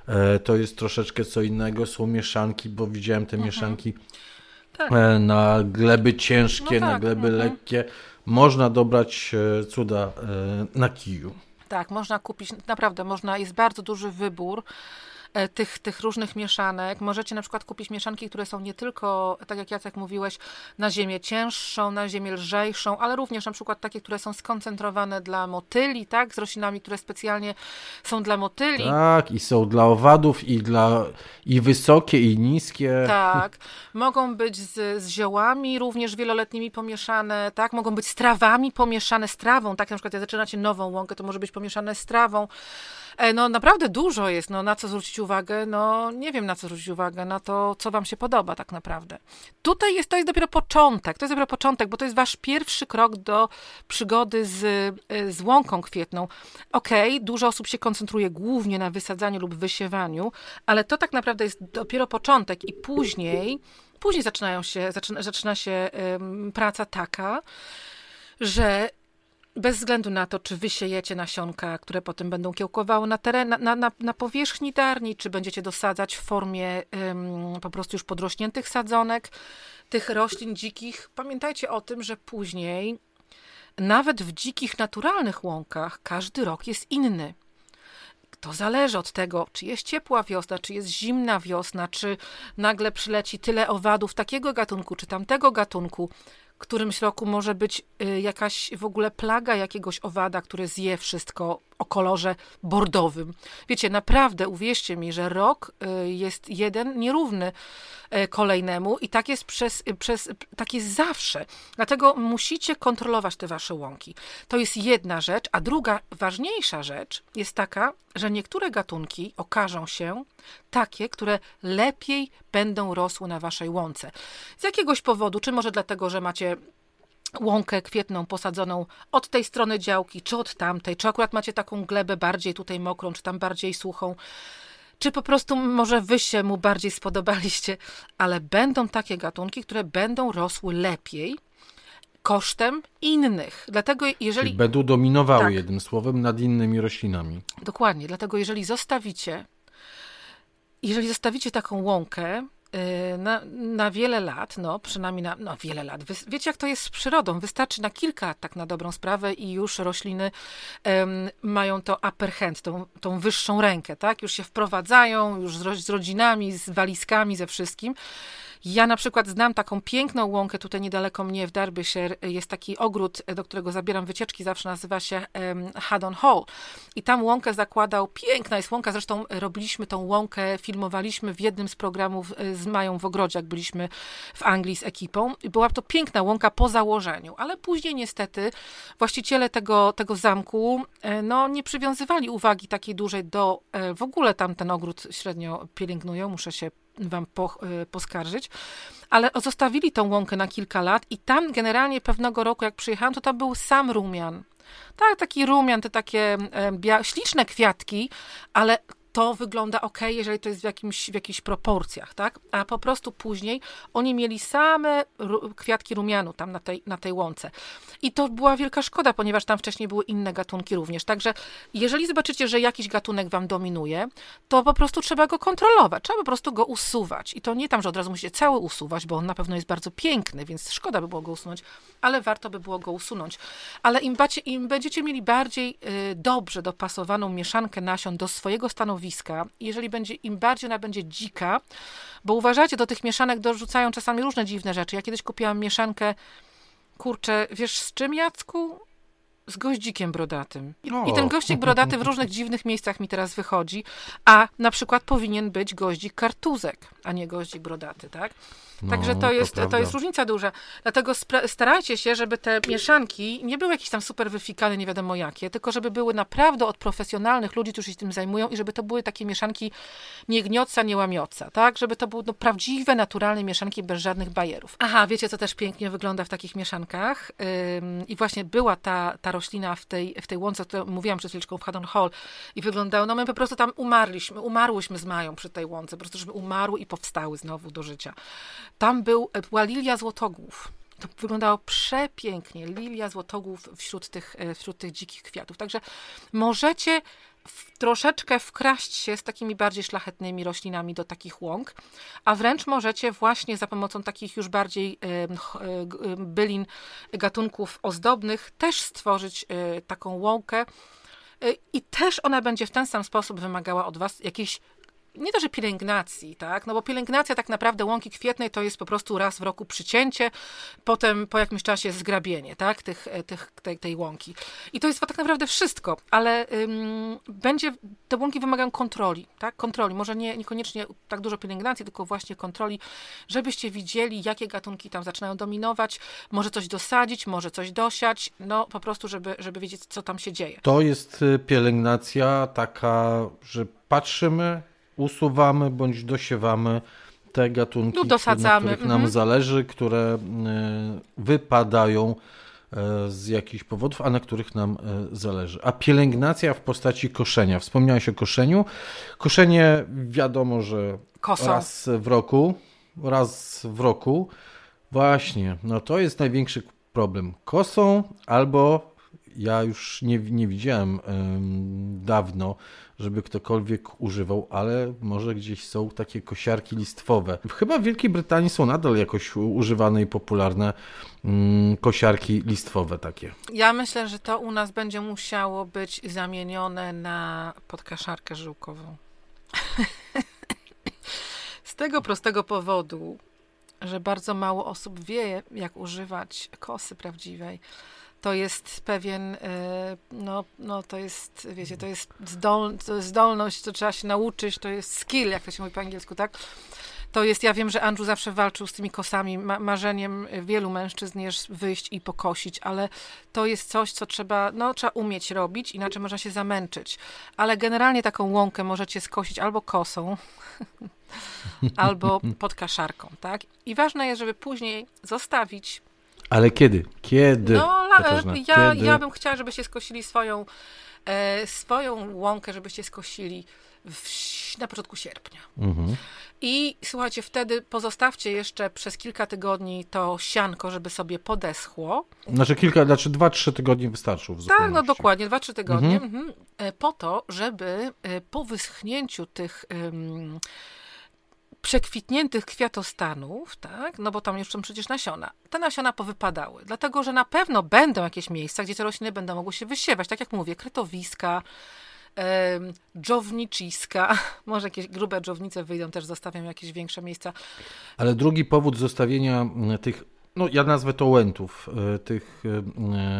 e, to jest troszeczkę co innego. Są mieszanki, bo widziałem te mhm. mieszanki tak. na gleby ciężkie, no tak. na gleby mhm. lekkie można dobrać e, cuda e, na kiju. Tak, można kupić, naprawdę można, jest bardzo duży wybór. E, tych, tych różnych mieszanek. Możecie na przykład kupić mieszanki, które są nie tylko, tak jak Jacek mówiłeś, na ziemię cięższą, na ziemię lżejszą, ale również na przykład takie, które są skoncentrowane dla motyli, tak, z roślinami, które specjalnie są dla motyli. Tak, i są dla owadów, i dla i wysokie, i niskie. Tak, mogą być z, z ziołami również wieloletnimi pomieszane, tak, mogą być z trawami pomieszane, z trawą, tak, na przykład jak zaczynacie nową łąkę, to może być pomieszane z trawą. E, no naprawdę dużo jest, no na co zwrócić uwagę, no nie wiem na co zwrócić uwagę, na to, co wam się podoba tak naprawdę. Tutaj jest, to jest dopiero początek, to jest dopiero początek, bo to jest wasz pierwszy krok do przygody z, e, z łąką kwietną. Okej, okay, dużo osób się koncentruje głównie na wysadzaniu lub wysiewaniu, ale to tak naprawdę jest dopiero początek i później, później zaczynają się, zaczyna, zaczyna się praca taka, że bez względu na to, czy wysiejecie nasionka, które potem będą kiełkowały na, teren, na, na, na powierzchni darni, czy będziecie dosadzać w formie ym, po prostu już podrośniętych sadzonek, tych roślin dzikich, pamiętajcie o tym, że później nawet w dzikich, naturalnych łąkach każdy rok jest inny. To zależy od tego, czy jest ciepła wiosna, czy jest zimna wiosna, czy nagle przyleci tyle owadów takiego gatunku, czy tamtego gatunku którymś roku może być y, jakaś w ogóle plaga jakiegoś owada, który zje wszystko o kolorze bordowym. Wiecie, naprawdę uwierzcie mi, że rok y, jest jeden nierówny y, kolejnemu i tak jest przez, przez tak jest zawsze. Dlatego musicie kontrolować te wasze łąki. To jest jedna rzecz, a druga ważniejsza rzecz jest taka, że niektóre gatunki okażą się takie, które lepiej będą rosły na waszej łące. Z jakiegoś powodu, czy może dlatego, że macie łąkę kwietną posadzoną od tej strony działki, czy od tamtej, czy akurat macie taką glebę bardziej tutaj mokrą, czy tam bardziej suchą, czy po prostu może wy się mu bardziej spodobaliście, ale będą takie gatunki, które będą rosły lepiej kosztem innych. Dlatego jeżeli... Czyli będą dominowały tak. jednym słowem nad innymi roślinami. Dokładnie, dlatego jeżeli zostawicie jeżeli zostawicie taką łąkę, na, na wiele lat, no przynajmniej na no, wiele lat. wiecie, jak to jest z przyrodą? Wystarczy na kilka tak na dobrą sprawę i już rośliny mają to upper hand, tą, tą wyższą rękę, tak? Już się wprowadzają, już z, z rodzinami, z walizkami, ze wszystkim. Ja na przykład znam taką piękną łąkę tutaj niedaleko mnie w Derbyshire. Jest taki ogród, do którego zabieram wycieczki, zawsze nazywa się um, Haddon Hall. I tam łąkę zakładał, piękna jest łąka, zresztą robiliśmy tą łąkę, filmowaliśmy w jednym z programów e, z Mają w ogrodzie, jak byliśmy w Anglii z ekipą. I była to piękna łąka po założeniu, ale później niestety właściciele tego, tego zamku e, no, nie przywiązywali uwagi takiej dużej do, e, w ogóle tam ten ogród średnio pielęgnują, muszę się wam po, e, poskarżyć, ale zostawili tą łąkę na kilka lat i tam generalnie pewnego roku, jak przyjechałam, to tam był sam rumian. Tak, taki rumian, te takie bia- śliczne kwiatki, ale to wygląda ok, jeżeli to jest w, jakimś, w jakichś proporcjach, tak? A po prostu później oni mieli same kwiatki rumianu tam na tej, na tej łące. I to była wielka szkoda, ponieważ tam wcześniej były inne gatunki również. Także jeżeli zobaczycie, że jakiś gatunek wam dominuje, to po prostu trzeba go kontrolować, trzeba po prostu go usuwać. I to nie tam, że od razu musicie cały usuwać, bo on na pewno jest bardzo piękny, więc szkoda by było go usunąć, ale warto by było go usunąć. Ale im, bacie, im będziecie mieli bardziej y, dobrze dopasowaną mieszankę nasion do swojego stanowiska, środowiska, jeżeli będzie, im bardziej ona będzie dzika, bo uważajcie, do tych mieszanek dorzucają czasami różne dziwne rzeczy. Ja kiedyś kupiłam mieszankę, kurczę, wiesz z czym, Jacku? Z goździkiem brodatym. I ten goździk brodaty w różnych dziwnych miejscach mi teraz wychodzi, a na przykład powinien być goździk kartuzek, a nie goździk brodaty, tak? No, Także to jest, to, to, jest różnica duża. Dlatego starajcie się, żeby te mieszanki nie były jakieś tam super wyfikane, nie wiadomo jakie, tylko żeby były naprawdę od profesjonalnych ludzi, którzy się tym zajmują i żeby to były takie mieszanki nie gnioca, nie łamioca, tak? Żeby to były no, prawdziwe, naturalne mieszanki bez żadnych bajerów. Aha, wiecie, co też pięknie wygląda w takich mieszankach? Ym, I właśnie była ta, ta roślina w tej, w tej łące, o której mówiłam przed chwileczką w Haddon Hall i wyglądało, no my po prostu tam umarliśmy, umarłyśmy z Mają przy tej łące, po prostu żeby umarły i powstały znowu do życia. Tam był, była lilia złotogłów. To wyglądało przepięknie. Lilia złotogłów wśród tych, e, wśród tych dzikich kwiatów. Także możecie troszeczkę wkraść się z takimi bardziej szlachetnymi roślinami do takich łąk, a wręcz możecie właśnie za pomocą takich już bardziej y, bylin gatunków ozdobnych też stworzyć y, taką łąkę. I też ona będzie w ten sam sposób wymagała od Was jakiejś nie to, że pielęgnacji, tak? No bo pielęgnacja tak naprawdę łąki kwietnej to jest po prostu raz w roku przycięcie, potem po jakimś czasie zgrabienie, tak? Tych, e, tych, tej, tej łąki. I to jest tak naprawdę wszystko, ale ym, będzie, te łąki wymagają kontroli, tak? Kontroli, może nie, niekoniecznie tak dużo pielęgnacji, tylko właśnie kontroli, żebyście widzieli, jakie gatunki tam zaczynają dominować, może coś dosadzić, może coś dosiać, no po prostu, żeby, żeby wiedzieć, co tam się dzieje. To jest y, pielęgnacja taka, że patrzymy, usuwamy bądź dosiewamy te gatunki, no, na których nam mhm. zależy, które e, wypadają e, z jakichś powodów, a na których nam e, zależy. A pielęgnacja w postaci koszenia. Wspomniałeś o koszeniu. Koszenie wiadomo, że raz w roku, raz w roku. Właśnie, no to jest największy problem. Kosą albo ja już nie, nie widziałem dawno żeby ktokolwiek używał, ale może gdzieś są takie kosiarki listwowe. Chyba w Wielkiej Brytanii są nadal jakoś używane i popularne mm, kosiarki listwowe takie. Ja myślę, że to u nas będzie musiało być zamienione na podkaszarkę żyłkową. (laughs) Z tego prostego powodu, że bardzo mało osób wie, jak używać kosy prawdziwej to jest pewien, e, no, no to jest, wiecie, to jest, zdol, zdolność, to trzeba się nauczyć, to jest skill, jak to się mówi po angielsku, tak? To jest, ja wiem, że Andrew zawsze walczył z tymi kosami. Ma, marzeniem wielu mężczyzn jest wyjść i pokosić, ale to jest coś, co trzeba, no, trzeba umieć robić, inaczej można się zamęczyć. Ale generalnie taką łąkę możecie skosić albo kosą, (laughs) albo pod kaszarką, tak? I ważne jest, żeby później zostawić ale kiedy? Kiedy? No, ja, kiedy? ja bym chciała, żebyście skosili swoją, e, swoją łąkę, żebyście skosili w, na początku sierpnia. Mhm. I słuchajcie, wtedy pozostawcie jeszcze przez kilka tygodni to sianko, żeby sobie podeschło. Znaczy kilka, znaczy dwa, trzy tygodnie wystarczą. W tak, no dokładnie, dwa, trzy tygodnie. Mhm. Mhm. E, po to, żeby e, po wyschnięciu tych przekwitniętych kwiatostanów, tak, no bo tam już są przecież nasiona, te nasiona powypadały, dlatego, że na pewno będą jakieś miejsca, gdzie te rośliny będą mogły się wysiewać, tak jak mówię, krytowiska, em, dżowniciska, (laughs) może jakieś grube dżownice wyjdą, też zostawiam jakieś większe miejsca. Ale drugi powód zostawienia mm, tych, no ja nazwę to łętów, e, tych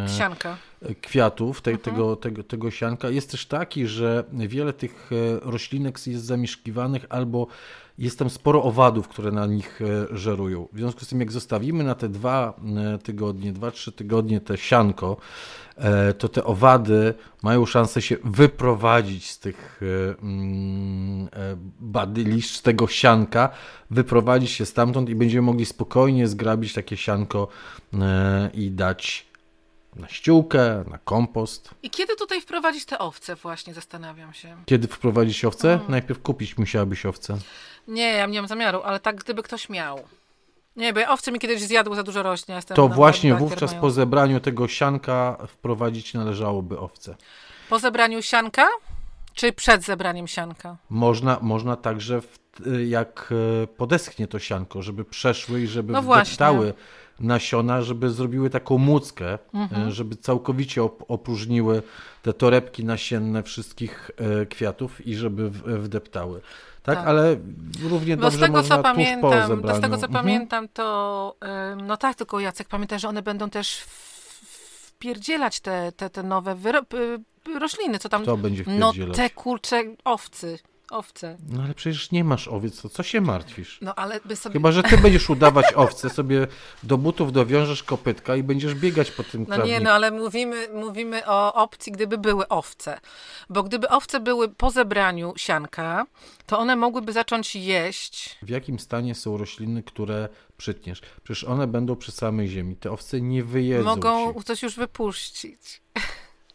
e, Sianka. Kwiatów, tej, tego, tego, tego sianka jest też taki, że wiele tych e, roślinek jest zamieszkiwanych albo jest tam sporo owadów, które na nich e, żerują. W związku z tym, jak zostawimy na te dwa e, tygodnie, dwa, trzy tygodnie te sianko, to te owady mają szansę się wyprowadzić z tych mm, badyliszcz, z tego sianka, wyprowadzić się stamtąd i będziemy mogli spokojnie zgrabić takie sianko i dać na ściółkę, na kompost. I kiedy tutaj wprowadzić te owce właśnie, zastanawiam się. Kiedy wprowadzić owce? Najpierw kupić musiałabyś owce. Nie, ja nie mam zamiaru, ale tak gdyby ktoś miał. Nie, bo owce mi kiedyś zjadły za dużo rośnie. Jestem To właśnie wówczas mają. po zebraniu tego sianka wprowadzić należałoby owce. Po zebraniu sianka? Czy przed zebraniem sianka? Można, można także, w, jak e, podeschnie to sianko, żeby przeszły i żeby No wdeptały nasiona, żeby zrobiły taką muckę, Mhm. e, żeby całkowicie op- opróżniły te torebki nasienne wszystkich e, kwiatów i żeby wdeptały. Tak, Tak. ale równie Bo dobrze z tego, można co po pamiętam, to zebraniu. z tego, co Mhm. pamiętam, to no tak, tylko Jacek, pamiętaj, że one będą też wpierdzielać te, te, te nowe wyro- y, rośliny, co tam... Kto będzie No wpierdzielać? te kurcze owcy, owce. No ale przecież nie masz owiec, to co się martwisz? No ale by sobie... Chyba, że ty będziesz udawać owce, sobie do butów dowiążesz kopytka i będziesz biegać po tym No trawniku. nie, no ale mówimy, mówimy o opcji, gdyby były owce. Bo gdyby owce były po zebraniu sianka, to one mogłyby zacząć jeść. W jakim stanie są rośliny, które przytniesz? Przecież one będą przy samej ziemi. Te owce nie wyjedzą Mogą ci. coś już wypuścić.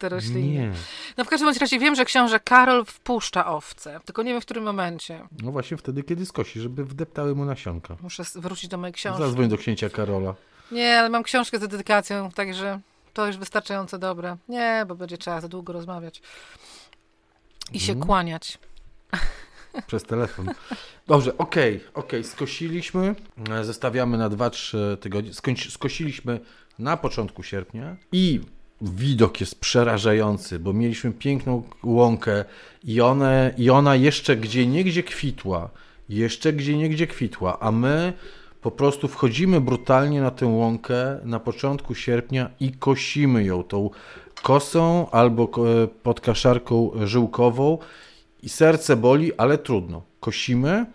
Te rośliny. Nie. No w każdym razie wiem, że książę Karol wpuszcza owce, tylko nie wiem w którym momencie. No właśnie wtedy, kiedy skosi, żeby wdeptały mu nasionka. Muszę wrócić do mojej książki. Zadzwoń do księcia Karola. Nie, ale mam książkę z dedykacją, także to już wystarczająco dobre. Nie, bo będzie trzeba za długo rozmawiać. I się Mhm. kłaniać. (laughs) Przez telefon. Dobrze, okej, okej, skosiliśmy, e, zostawiamy na 2-3 tygodnie, Skończy, skosiliśmy na początku sierpnia i widok jest przerażający, bo mieliśmy piękną łąkę i, one, i ona jeszcze gdzie niegdzie kwitła, jeszcze gdzie niegdzie kwitła, a my po prostu wchodzimy brutalnie na tę łąkę na początku sierpnia i kosimy ją tą kosą albo e, podkaszarką żyłkową i serce boli, ale trudno. Kosimy,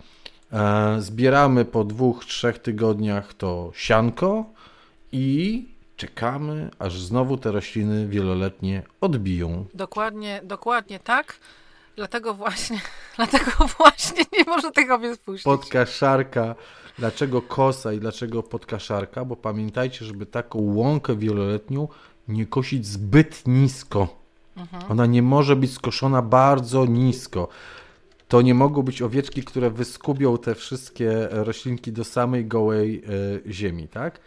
e, zbieramy po dwóch, trzech tygodniach to sianko i czekamy, aż znowu te rośliny wieloletnie odbiją. Dokładnie, dokładnie tak. Dlatego właśnie, (laughs) dlatego właśnie nie można tego owiec puścić. Podkaszarka. Dlaczego kosa i dlaczego podkaszarka? Bo pamiętajcie, żeby taką łąkę wieloletnią nie kosić zbyt nisko. Ona nie może być skoszona bardzo nisko. To nie mogą być owieczki, które wyskubią te wszystkie roślinki do samej gołej e, ziemi, tak?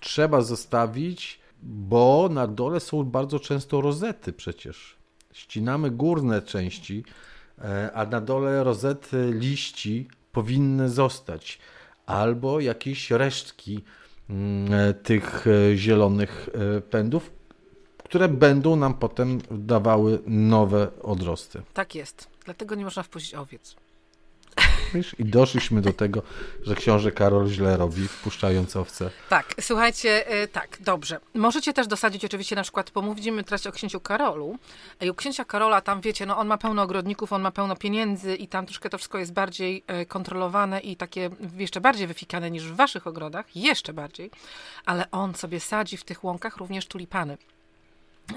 Trzeba zostawić, bo na dole są bardzo często rozety przecież. Ścinamy górne części, e, a na dole rozety liści powinny zostać. Albo jakieś resztki mm, e, tych e, zielonych pędów, które będą nam potem dawały nowe odrosty. Tak jest. Dlatego nie można wpuścić owiec. Wiesz? I doszliśmy do tego, że książę Karol źle robi, wpuszczając owce. Tak, słuchajcie, y, tak, dobrze. Możecie też dosadzić oczywiście na przykład, pomówimy teraz o księciu Karolu. I u księcia Karola tam, wiecie, no on ma pełno ogrodników, on ma pełno pieniędzy i tam troszkę to wszystko jest bardziej e, kontrolowane i takie jeszcze bardziej wyfikane niż w waszych ogrodach, jeszcze bardziej. Ale on sobie sadzi w tych łąkach również tulipany.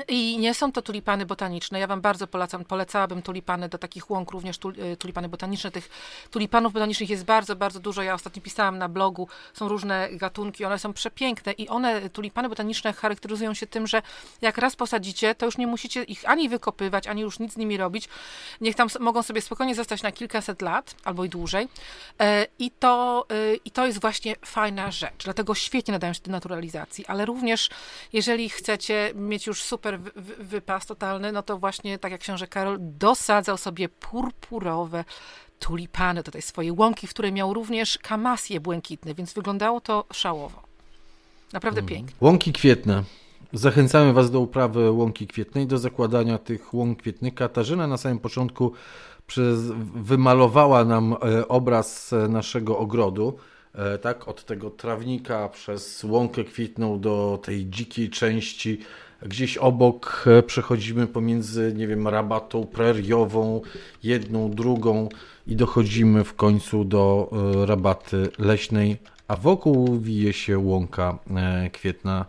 I nie są to tulipany botaniczne. Ja Wam bardzo polecam, polecałabym tulipany do takich łąk, również y, tulipany botaniczne. Tych tulipanów botanicznych jest bardzo, bardzo dużo. Ja ostatnio pisałam na blogu, są różne gatunki, one są przepiękne i one, tulipany botaniczne, charakteryzują się tym, że jak raz posadzicie, to już nie musicie ich ani wykopywać, ani już nic z nimi robić. Niech tam mogą sobie spokojnie zostać na kilkaset lat albo i dłużej. E, I to, y, I to jest właśnie fajna rzecz. Dlatego świetnie nadają się do naturalizacji, ale również jeżeli chcecie mieć już super wy- wypas totalny, no to właśnie tak jak książę Karol dosadzał sobie purpurowe tulipany do tej swojej łąki, w której miał również kamasje błękitne, więc wyglądało to szałowo. Naprawdę pięknie. Łąki kwietne. Zachęcamy Was do uprawy łąki kwietnej, do zakładania tych łąk kwietnych. Katarzyna na samym początku przez, wymalowała nam e, obraz e, naszego ogrodu, e, tak, od tego trawnika przez łąkę kwitną do tej dzikiej części. Gdzieś obok przechodzimy pomiędzy, nie wiem, rabatą preriową, jedną, drugą i dochodzimy w końcu do rabaty leśnej, a wokół wije się łąka kwietna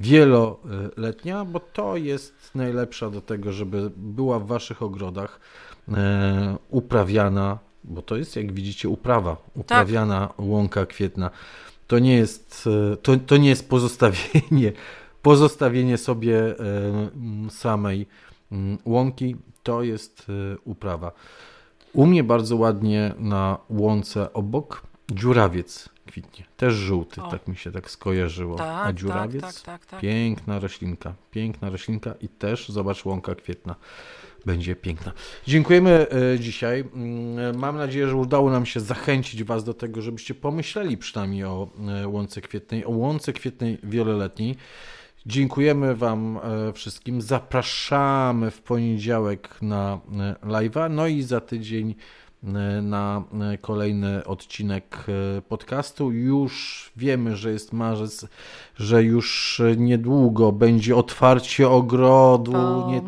wieloletnia, bo to jest najlepsza do tego, żeby była w waszych ogrodach e, uprawiana, bo to jest, jak widzicie, uprawa, uprawiana tak. łąka kwietna. To nie jest, e, to, to nie jest pozostawienie, pozostawienie sobie e, samej łąki, to jest uprawa. U mnie bardzo ładnie na łące obok dziurawiec kwitnie. Też żółty, o. tak mi się tak skojarzyło. Tak, A tak, dziurawiec? Tak, tak, tak, piękna roślinka, piękna roślinka i też, zobacz, łąka kwietna będzie piękna. Dziękujemy e, dzisiaj. Mm, mam nadzieję, że udało nam się zachęcić Was do tego, żebyście pomyśleli przynajmniej o e, łące kwietnej, o łące kwietnej wieloletniej. Dziękujemy Wam e, wszystkim. Zapraszamy w poniedziałek na live'a, no i za tydzień na kolejny odcinek e, podcastu. Już wiemy, że jest marzec, że już niedługo będzie otwarcie ogrodu.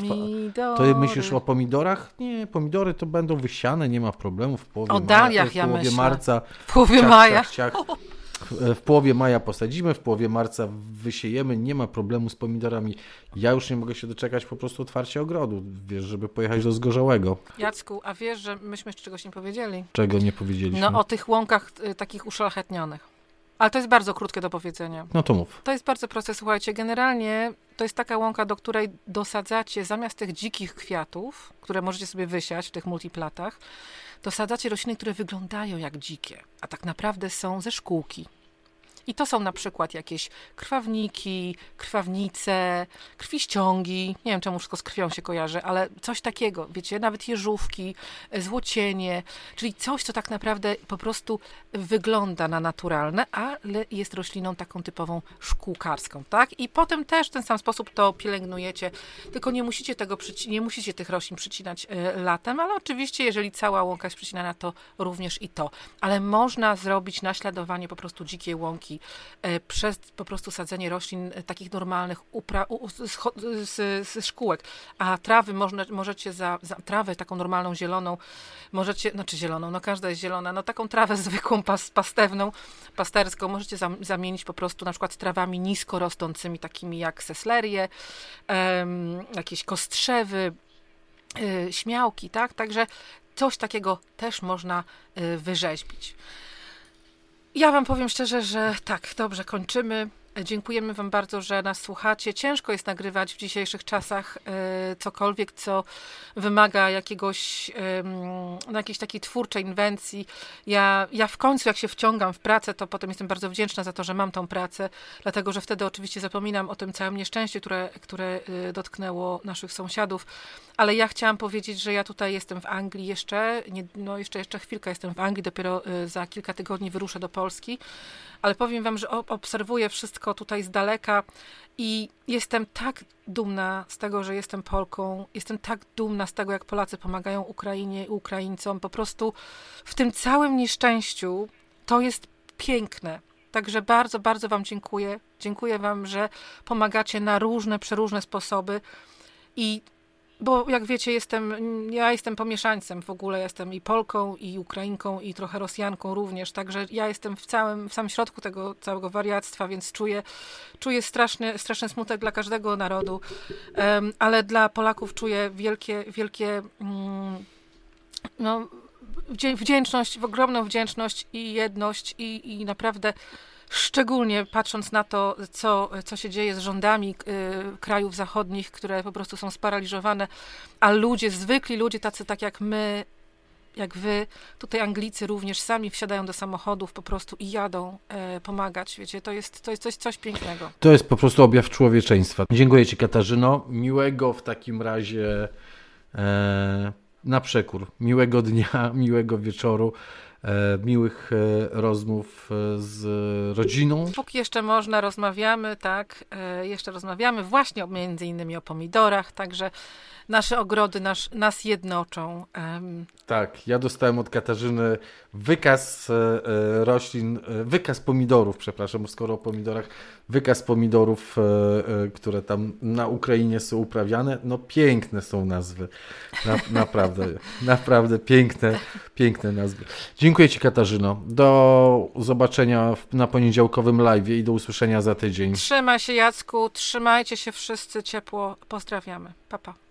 Pomidory. To myślisz o pomidorach? Nie, pomidory to będą wysiane, nie ma problemu w połowie O daliach w połowie ja marca. W połowie ciach, maja. Ciach, ciach. (laughs) W połowie maja posadzimy, w połowie marca wysiejemy, nie ma problemu z pomidorami. Ja już nie mogę się doczekać po prostu otwarcia ogrodu, wiesz, żeby pojechać do Zgorzałego. Jacku, a wiesz, że myśmy jeszcze czegoś nie powiedzieli? Czego nie powiedzieliśmy? No o tych łąkach y, takich uszlachetnionych. Ale to jest bardzo krótkie do powiedzenia. No to mów. To jest bardzo proste. Słuchajcie, generalnie to jest taka łąka, do której dosadzacie zamiast tych dzikich kwiatów, które możecie sobie wysiać w tych multiplatach, dosadzacie rośliny, które wyglądają jak dzikie, a tak naprawdę są ze szkółki. I to są na przykład jakieś krwawniki, krwawnice, krwiściągi. Nie wiem, czemu wszystko z krwią się kojarzy, ale coś takiego, wiecie, nawet jeżówki, złocienie, czyli coś, co tak naprawdę po prostu wygląda na naturalne, ale jest rośliną taką typową szkółkarską, tak? I potem też w ten sam sposób to pielęgnujecie, tylko nie musicie tego, nie musicie tych roślin przycinać e, latem, ale oczywiście, jeżeli cała łąka jest przycinana, to również i to. Ale można zrobić naśladowanie po prostu dzikiej łąki E, przez po prostu sadzenie roślin e, takich normalnych z, z, szkółek. A trawy można, możecie za, za, trawę taką normalną zieloną, możecie, znaczy zieloną, no każda jest zielona, no taką trawę (laughs) zwykłą, pas, pastewną, pasterską możecie za, zamienić po prostu na przykład trawami nisko rosnącymi, takimi jak seslerie, jakieś kostrzewy, y, śmiałki, tak? Także coś takiego też można y, wyrzeźbić. Ja Wam powiem szczerze, że tak, dobrze, kończymy. Dziękujemy Wam bardzo, że nas słuchacie. Ciężko jest nagrywać w dzisiejszych czasach e, cokolwiek, co wymaga jakiegoś, no, jakiejś takiej twórczej inwencji. Ja, ja w końcu, jak się wciągam w pracę, to potem jestem bardzo wdzięczna za to, że mam tą pracę, dlatego że wtedy oczywiście zapominam o tym całym nieszczęściu, które, które e, dotknęło naszych sąsiadów. Ale ja chciałam powiedzieć, że ja tutaj jestem w Anglii jeszcze, nie, no jeszcze, jeszcze chwilkę jestem w Anglii, dopiero e, za kilka tygodni wyruszę do Polski ale powiem Wam, że obserwuję wszystko tutaj z daleka i jestem tak dumna z tego, że jestem Polką. Jestem tak dumna z tego, jak Polacy pomagają Ukrainie i Ukraińcom. Po prostu w tym całym nieszczęściu to jest piękne. Także bardzo, bardzo Wam dziękuję. Dziękuję Wam, że pomagacie na różne, przeróżne sposoby. I bo jak wiecie, jestem, ja jestem pomieszańcem w ogóle, jestem i Polką, i Ukrainką, i trochę Rosjanką również, także ja jestem w całym, w samym środku tego całego wariactwa, więc czuję, czuję straszny, straszny smutek dla każdego narodu, um, ale dla Polaków czuję wielkie, wielkie um, no, wdzięczność, ogromną wdzięczność i jedność i, i naprawdę Szczególnie patrząc na to, co, co się dzieje z rządami y, krajów zachodnich, które po prostu są sparaliżowane, a ludzie, zwykli ludzie, tacy tak jak my, jak wy, tutaj Anglicy również sami wsiadają do samochodów po prostu i jadą e, pomagać. Wiecie, to jest, to jest coś, coś pięknego. To jest po prostu objaw człowieczeństwa. Dziękuję Ci, Katarzyno. Miłego w takim razie e, na przekór. Miłego dnia, (laughs) miłego wieczoru. Miłych rozmów z rodziną. Póki jeszcze można, rozmawiamy, tak, jeszcze rozmawiamy właśnie między innymi o pomidorach, także nasze ogrody nas, nas jednoczą. Tak, ja dostałem od Katarzyny wykaz e, e, roślin, e, wykaz pomidorów, przepraszam, skoro o pomidorach, wykaz pomidorów, które tam na Ukrainie są uprawiane. No piękne są nazwy. Na, naprawdę, (laughs) naprawdę piękne, piękne nazwy. Dziękuję Ci Katarzyno. Do zobaczenia na poniedziałkowym live i do usłyszenia za tydzień. Trzymaj się Jacku, trzymajcie się wszyscy ciepło. Pozdrawiamy. Pa, pa.